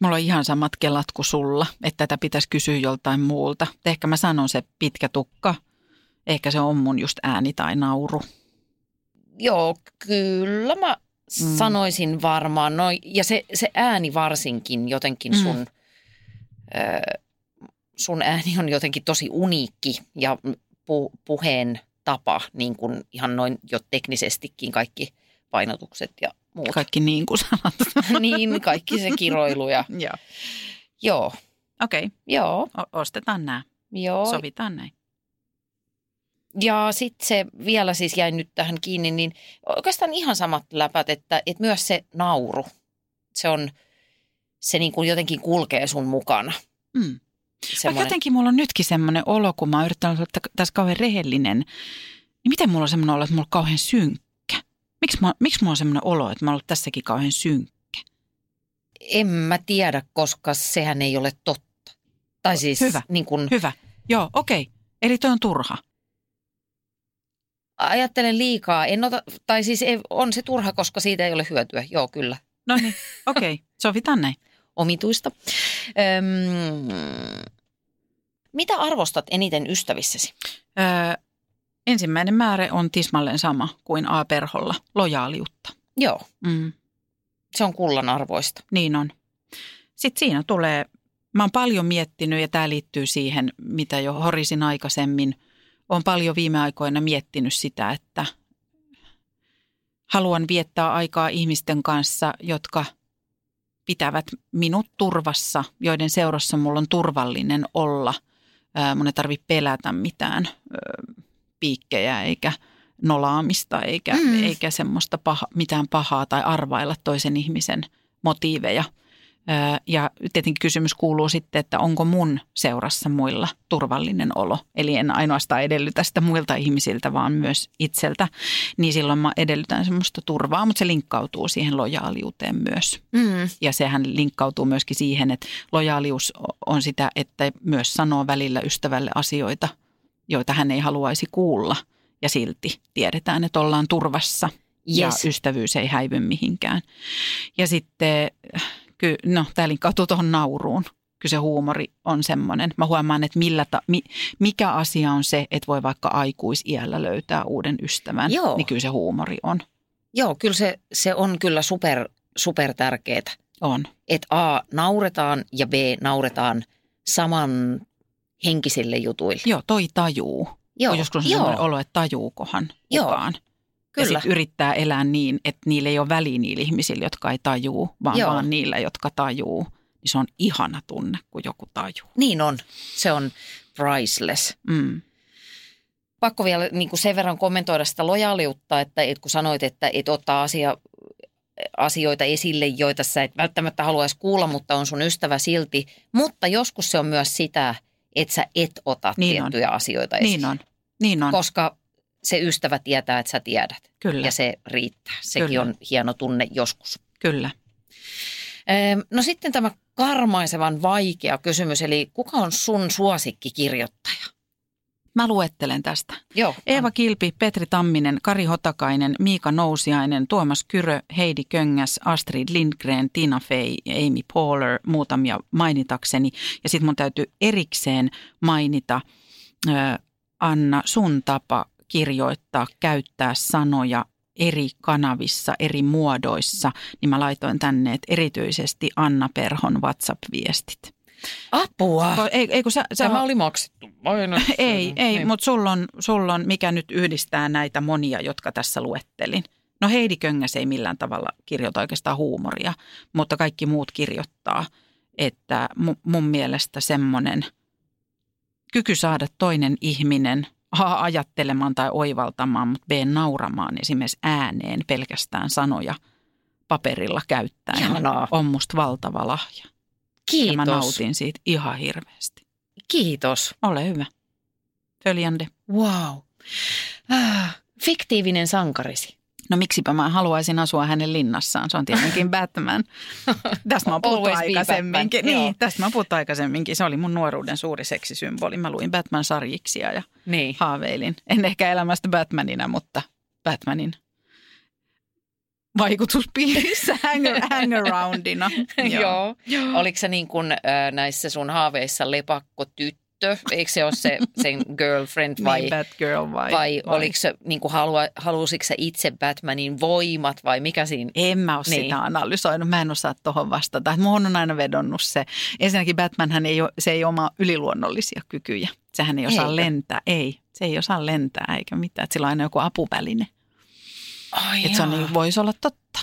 Mulla on ihan samat kelat kuin sulla, että tätä pitäisi kysyä joltain muulta. Ehkä mä sanon se pitkä tukka. Ehkä se on mun just ääni tai nauru.
Joo, kyllä mä mm. sanoisin varmaan. No, ja se, se ääni varsinkin jotenkin sun mm. ö, sun ääni on jotenkin tosi uniikki ja pu- puheen tapa, niin kuin ihan noin jo teknisestikin kaikki painotukset ja muut.
Kaikki niin kuin sanat.
niin, kaikki se kiroilu ja...
Joo.
Joo.
Okei. Okay.
Joo.
O- ostetaan nämä. Joo. Sovitaan näin.
Ja sitten se vielä siis jäi nyt tähän kiinni, niin oikeastaan ihan samat läpät, että, että myös se nauru, se on, se niin kuin jotenkin kulkee sun mukana.
Mm. Vaikka
semmoinen,
jotenkin mulla on nytkin semmoinen olo, kun mä oon yrittänyt olla tässä kauhean rehellinen, niin miten mulla on semmoinen olo, että mulla on kauhean synkkä? Miksi, mä, miksi mulla on semmoinen olo, että mä oon ollut tässäkin kauhean synkkä?
en mä tiedä, koska sehän ei ole totta. Tai siis
Hyvä.
niin kun,
Hyvä. Joo, okei. Eli toi on turha.
ajattelen liikaa, en ota, tai siis ei, on se turha, koska siitä ei ole hyötyä. Joo, kyllä.
No niin, okei. Sovitaan näin.
Omituista. Öm, mitä arvostat eniten ystävissäsi?
Öö, ensimmäinen määrä on tismalleen sama kuin A-perholla, lojaaliutta.
Joo,
Mm,
se on kullan arvoista.
niin on. Sitten siinä tulee, mä oon paljon miettinyt ja tämä liittyy siihen, mitä jo horisin aikaisemmin. Olen paljon viime aikoina miettinyt sitä, että haluan viettää aikaa ihmisten kanssa, jotka pitävät minut turvassa, joiden seurassa mulla on turvallinen olla. Mun ei tarvitse pelätä mitään piikkejä eikä nolaamista eikä,
mm.
eikä semmoista paha, mitään pahaa tai arvailla toisen ihmisen motiiveja. Ja tietenkin kysymys kuuluu sitten, että onko mun seurassa muilla turvallinen olo. Eli en ainoastaan edellytä sitä muilta ihmisiltä, vaan myös itseltä. Niin silloin mä edellytän semmoista turvaa, mutta se linkkautuu siihen lojaaliuteen myös.
Mm.
Ja sehän linkkautuu myöskin siihen, että lojaalius on sitä, että myös sanoo välillä ystävälle asioita, joita hän ei haluaisi kuulla. Ja silti tiedetään, että ollaan turvassa
Yes.
ja ystävyys ei häivy mihinkään. Ja sitten, ky, no tämä linkkautuu tuohon nauruun. Kyllä se huumori on semmoinen. Mä huomaan, että millä ta, mi, mikä asia on se, että voi vaikka aikuisiällä löytää uuden ystävän.
Joo.
Niin kyllä se huumori on.
Joo, kyllä se, se on kyllä super, super tärkeää.
On.
Että A, nauretaan ja B, nauretaan saman henkisille jutuille.
Joo, toi tajuu.
Joo,
Kun joskus on
joo,
olo, että tajuukohan
Joo,
kukaan. Ja
kyllä.
sitten yrittää elää niin, että niillä ei ole väliä niillä ihmisillä, jotka ei tajuu, vaan
Joo.
vaan niillä, jotka tajuu. Niin se on ihana tunne, kun joku tajuu.
Niin on. Se on priceless.
Mm.
Pakko vielä niin kuin sen verran kommentoida sitä lojaaliutta, että, että kun sanoit, että et ottaa asia, asioita esille, joita sä et välttämättä haluaisi kuulla, mutta on sun ystävä silti. Mutta joskus se on myös sitä, että sä et ota
Niin on.
tiettyjä asioita esille.
Niin on, niin on,
Koska se ystävä tietää, että sä tiedät.
kyllä,
Ja se riittää. Sekin
Kyllä.
on hieno tunne joskus.
kyllä.
Ehm, No sitten tämä karmaisevan vaikea kysymys, eli kuka on sun suosikkikirjoittaja?
Mä luettelen tästä.
Joo.
Eeva Kilpi, Petri Tamminen, Kari Hotakainen, Miika Nousiainen, Tuomas Kyrö, Heidi Köngäs, Astrid Lindgren, Tina Fey, Amy Poehler, muutamia mainitakseni. Ja sitten mun täytyy erikseen mainita ö, Anna sun tapa kirjoittaa, käyttää sanoja eri kanavissa, eri muodoissa, niin mä laitoin tänne, että erityisesti Anna Perhon WhatsApp-viestit.
Apua!
Ei, ei kun sä, sä
Tämä oli maksettu. Aina.
ei, ei,
Niin.
mutta sulla on, sulla on, mikä nyt yhdistää näitä monia, jotka tässä luettelin. No Heidi Köngäs ei millään tavalla kirjoita oikeastaan huumoria, mutta kaikki muut kirjoittaa. Että mu, mun mielestä semmoinen kyky saada toinen ihminen A ajattelemaan tai oivaltamaan, mutta B nauramaan esimerkiksi ääneen pelkästään sanoja paperilla käyttäen
Ihanaa.
on musta valtava lahja. Ja
Kiitos.
mä nautin siitä ihan hirveästi.
Kiitos.
Ole hyvä. Följande.
Wow. Ah, fiktiivinen sankarisi.
No miksipä mä haluaisin asua hänen linnassaan. Se on tietenkin Batman. Tästä mä oon puhuttu aikaisemminkin.
Joo.
Niin, tästä mä oon puhuttu aikaisemminkin. Se oli mun nuoruuden suuri seksisymboli. Mä luin Batman-sarjiksia ja
Niin.
haaveilin. En ehkä elämästä Batmanina, mutta Batmanin vaikutuspiirissä hang, hangaroundina.
Joo. Oliko se niin kuin, näissä sun haaveissa lepakko tyttö? Eikö se ole se sen girlfriend vai,
Niin, Batgirl vai,
vai, oliko se, niin kuin halua, halusitko sä itse Batmanin voimat vai mikä siinä?
En mä ole
Niin.
sitä analysoinut, mä en osaa tuohon vastata. Muun on aina vedonnut se. Ensinnäkin Batmanhän ei ole, se ei oma yliluonnollisia kykyjä. Sehän ei osaa
Eikö?
lentää, ei. Se ei osaa lentää eikä mitään. Et Sillä on aina joku apuväline.
Ai
Että se on, niin, voisi olla totta.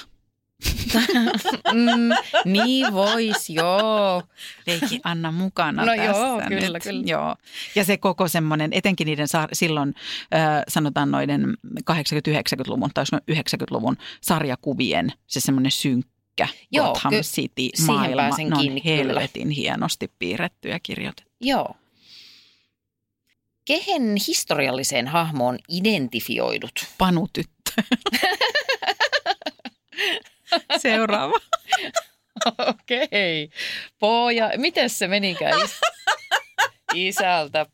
mm, niin vois, joo.
Leikki Anna mukana
No
tässä
joo, kyllä,
nyt.
kyllä.
Joo. Ja se koko semmoinen, etenkin niiden sa- silloin äh, sanotaan noiden 80-90-luvun tai 90-luvun sarjakuvien se semmoinen synkkä
Joo,
Gotham
ky-
City maailma. ne on
kiinni kyllä.
helvetin hienosti piirretty ja kirjoitettu.
Joo. Kehen historialliseen hahmoon identifioidut?
Panu tyttö. Seuraava.
Okei. Poja, miten se menikään is- isältä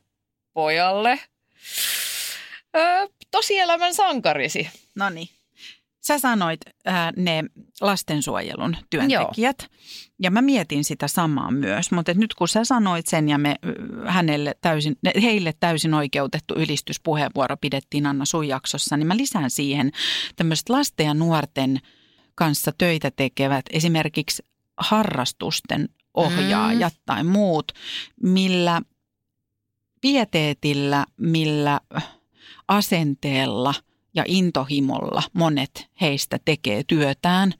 pojalle? Öö, tosielämän sankarisi.
No niin. Sä sanoit ää, ne lastensuojelun työntekijät Joo. ja mä mietin sitä samaa myös, mutta nyt kun sä sanoit sen ja me hänelle täysin, heille täysin oikeutettu ylistyspuheenvuoro pidettiin Anna sun jaksossa, niin mä lisään siihen tämmöiset lasten ja nuorten kanssa töitä tekevät esimerkiksi harrastusten ohjaajat mm. tai muut, millä pieteetillä, millä asenteella ja intohimolla monet heistä tekee työtään.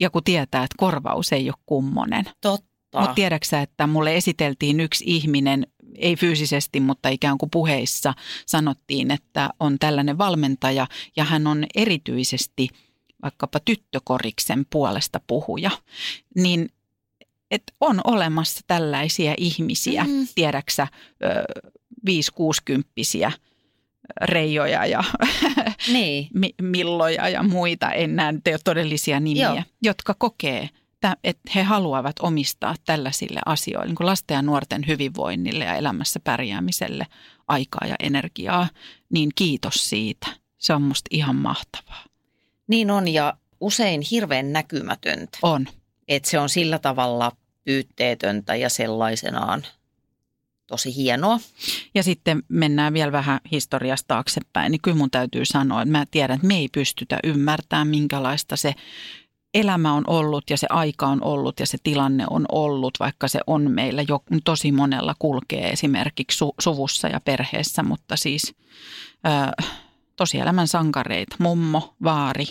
Ja kun tietää, että korvaus ei ole kummonen.
Totta.
Mutta tiedäksä, että mulle esiteltiin yksi ihminen, ei fyysisesti, mutta ikään kuin puheissa sanottiin, että on tällainen valmentaja ja hän on erityisesti vaikkapa tyttökoriksen puolesta puhuja. Niin että on olemassa tällaisia ihmisiä, mm. tiedäksä, 5-60 reijoja ja niin. milloja ja muita, en näe todellisia nimiä, Joo. jotka kokee, että he haluavat omistaa tällaisille asioille, niin kuin lasten ja nuorten hyvinvoinnille ja elämässä pärjäämiselle aikaa ja energiaa, niin kiitos siitä. Se on musta ihan mahtavaa.
Niin on ja usein hirveän näkymätöntä.
On.
Että se on sillä tavalla pyytteetöntä ja sellaisenaan tosi hienoa.
Ja sitten mennään vielä vähän historiasta taaksepäin, niin kyllä mun täytyy sanoa, että mä tiedän, että me ei pystytä ymmärtämään, minkälaista se elämä on ollut ja se aika on ollut ja se tilanne on ollut, vaikka se on meillä jo tosi monella kulkee esimerkiksi su- suvussa ja perheessä, mutta siis ö, tosielämän sankareita, mummo, vaari,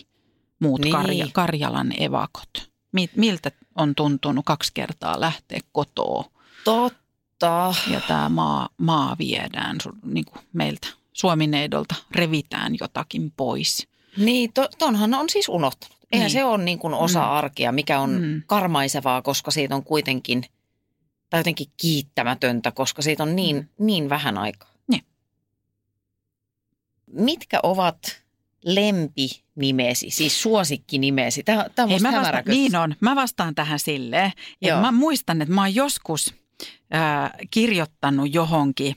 muut niin. Karja, Karjalan evakot. Miltä on tuntunut kaksi kertaa lähteä kotoa?
Totta.
Ja tämä maa, maa viedään niin kuin meiltä Suomineidolta, revitään jotakin pois.
Niin, to, tonhan on siis unohtanut. Eihän niin. se ole niin kuin osa mm. arkea, mikä on mm. karmaisevaa, koska siitä on kuitenkin, tai jotenkin kiittämätöntä, koska siitä on niin, mm. niin vähän aikaa. Mitkä ovat lempinimesi, siis suosikkinimesi? Tämä, tämä on Hei,
mä vastaan, Niin on. Mä vastaan tähän silleen. Että mä muistan, että mä oon joskus – ää, kirjoittanut johonkin,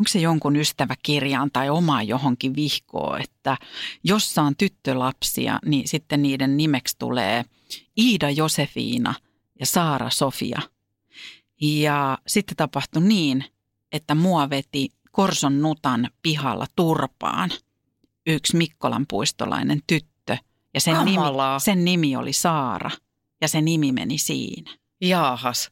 onko se jonkun ystäväkirjaan tai oma johonkin vihkoon, että jos saan tyttölapsia, niin sitten niiden nimeksi tulee Iida Josefiina ja Saara Sofia. Ja sitten tapahtui niin, että mua veti Korson Nutan pihalla turpaan yksi Mikkolan puistolainen tyttö. Ja sen nimi, sen nimi oli Saara ja se nimi meni siinä.
Jaahas.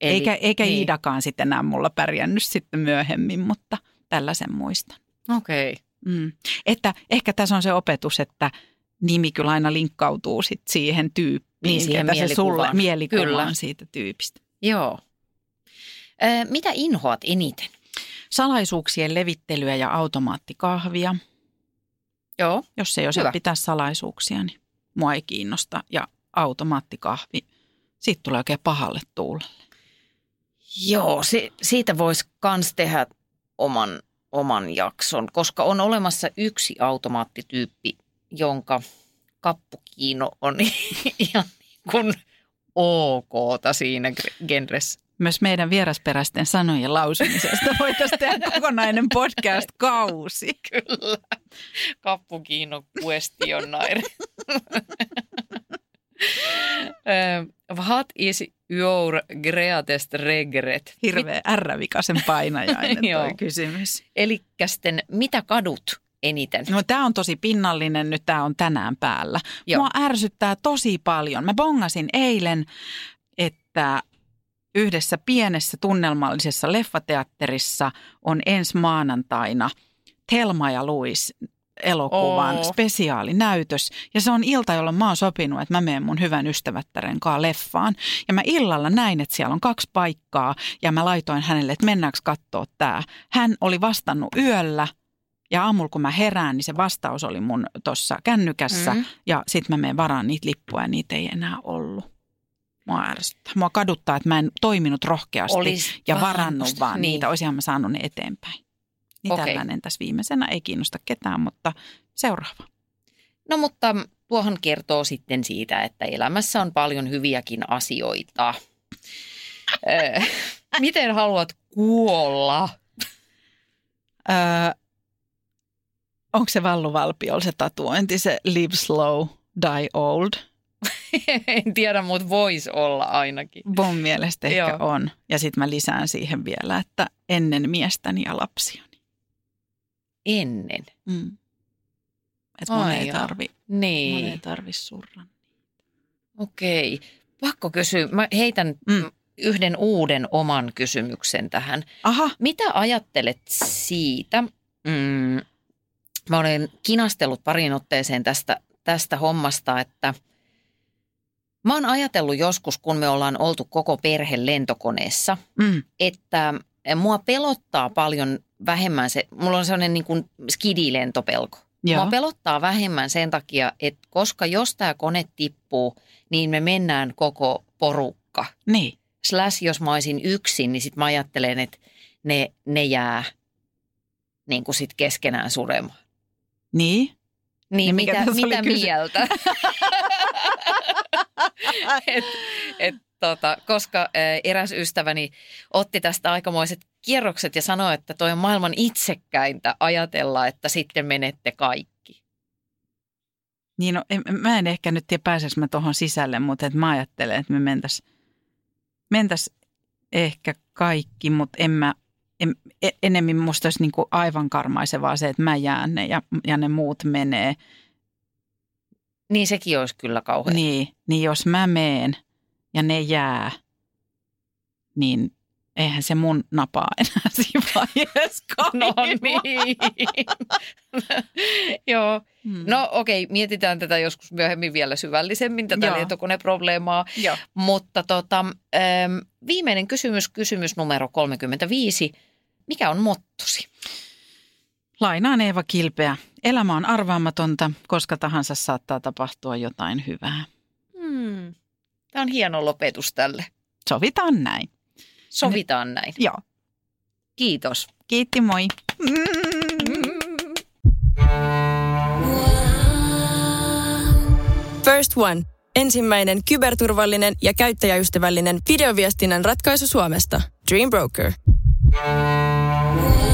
Eli, eikä eikä niin. Iidakaan sitten enää mulla pärjännyt sitten myöhemmin, mutta tällaisen muistan.
Okei. Okay.
Mm. Että ehkä tässä on se opetus, että nimi kyllä aina linkkautuu sit siihen tyyppiin.
Niin, siihen
se sulle mielikuvaan kyllä. siitä tyypistä.
Joo. Ö, mitä inhoat eniten?
Salaisuuksien levittelyä ja automaattikahvia.
Joo.
Jos ei osaa pitää salaisuuksia, niin mua ei kiinnosta. Ja automaattikahvi, siitä tulee oikein pahalle tuulelle.
Joo, si- siitä voisi myös tehdä oman, oman jakson, koska on olemassa yksi automaattityyppi, jonka kappukiino on ihan niin kuin ok siinä genressä.
Myös meidän vierasperäisten sanojen lausumisesta voitaisiin tehdä kokonainen podcast-kausi.
Kyllä. Kappukiino questionnaire. What is your greatest regret?
Hirveä ärrävikasen painajainen tuo kysymys.
Eli mitä kadut eniten?
No tämä on tosi pinnallinen, nyt tämä on tänään päällä. Joo. Mua ärsyttää tosi paljon. Mä bongasin eilen, että yhdessä pienessä tunnelmallisessa leffateatterissa on ensi maanantaina Telma ja Louis elokuvan oh. spesiaalinäytös. Ja se on ilta, jolloin mä oon sopinut, että mä menen mun hyvän ystävättären kanssa leffaan. Ja mä illalla näin, että siellä on kaksi paikkaa ja mä laitoin hänelle, että mennäänkö katsoa tää. Hän oli vastannut yöllä ja aamulla kun mä herään, niin se vastaus oli mun tuossa kännykässä. Mm. Ja sitten mä menen varaan niitä lippuja ja niitä ei enää ollut. Mua ärsyttää. Mua kaduttaa, että mä en toiminut rohkeasti
Olis
ja varannut vaan
niin.
niitä. Olisinhan mä saanut ne eteenpäin. Niin
Okei.
tällainen tässä viimeisenä ei kiinnosta ketään, mutta seuraava.
No mutta tuohon kertoo sitten siitä, että elämässä on paljon hyviäkin asioita. Miten haluat kuolla?
Öö, onko se Vallu Valpiol se tatuointi, se live slow, die old?
en tiedä, mutta voisi olla ainakin.
Mun mielestä ehkä
Joo.
on. Ja sitten mä lisään siihen vielä, että ennen miestäni ja lapsiani.
Ennen.
Mm. Että mun ei tarvi, mun ei
Niin,
tarvi surra.
okei. Pakko kysyä. Mä heitän
Mm.
yhden uuden oman kysymyksen tähän.
Aha,
Mitä ajattelet siitä? Mm, mä olen kinastellut parin otteeseen tästä, tästä hommasta, että mä oon ajatellut joskus, kun me ollaan oltu koko perhe lentokoneessa,
mm.
että mua pelottaa paljon vähemmän se, mulla on sellainen niin kuin skidilentopelko.
Joo.
Mua pelottaa vähemmän sen takia, että koska jos tämä kone tippuu, niin me mennään koko porukka.
Niin.
Slash, jos mä olisin yksin, niin sit mä ajattelen, että ne, ne jää niin kuin sit keskenään suremaan.
Niin?
Niin,
Niin mikä
mitä, mitä
kysy-
mieltä? et, et, tota, koska ä, eräs ystäväni otti tästä aikamoiset kierrokset ja sanoi, että toi on maailman itsekkäintä ajatella, että sitten menette kaikki.
Niin no, en, mä en ehkä nyt tiedä pääseekö mä tuohon sisälle, mutta et mä ajattelen, että me mentäs, mentäs ehkä kaikki, mutta en mä, en, e- enemmän musta olisi niinku aivan karmaisevaa se, että mä jään ne ja, ja ne muut menee.
Niin sekin olisi kyllä kauhean.
Niin, niin jos mä meen ja ne jää, niin eihän se mun napaa enää siinä vaiheessa
No niin. Joo.
Mm.
No okei, mietitään tätä joskus myöhemmin vielä syvällisemmin, tätä.
Joo.
Mutta tota, ähm, viimeinen kysymys, kysymys numero 35. Mikä on mottosi?
Lainaan Eeva Kilpeä. Elämä on arvaamatonta, koska tahansa saattaa tapahtua jotain hyvää.
Hmm. Tämä on hieno lopetus tälle.
Sovitaan näin.
Sovitaan näin.
Joo.
Kiitos.
Kiitti, moi.
First One. Ensimmäinen kyberturvallinen ja käyttäjäystävällinen videoviestinnän ratkaisu Suomesta. Dream Broker.
Wow.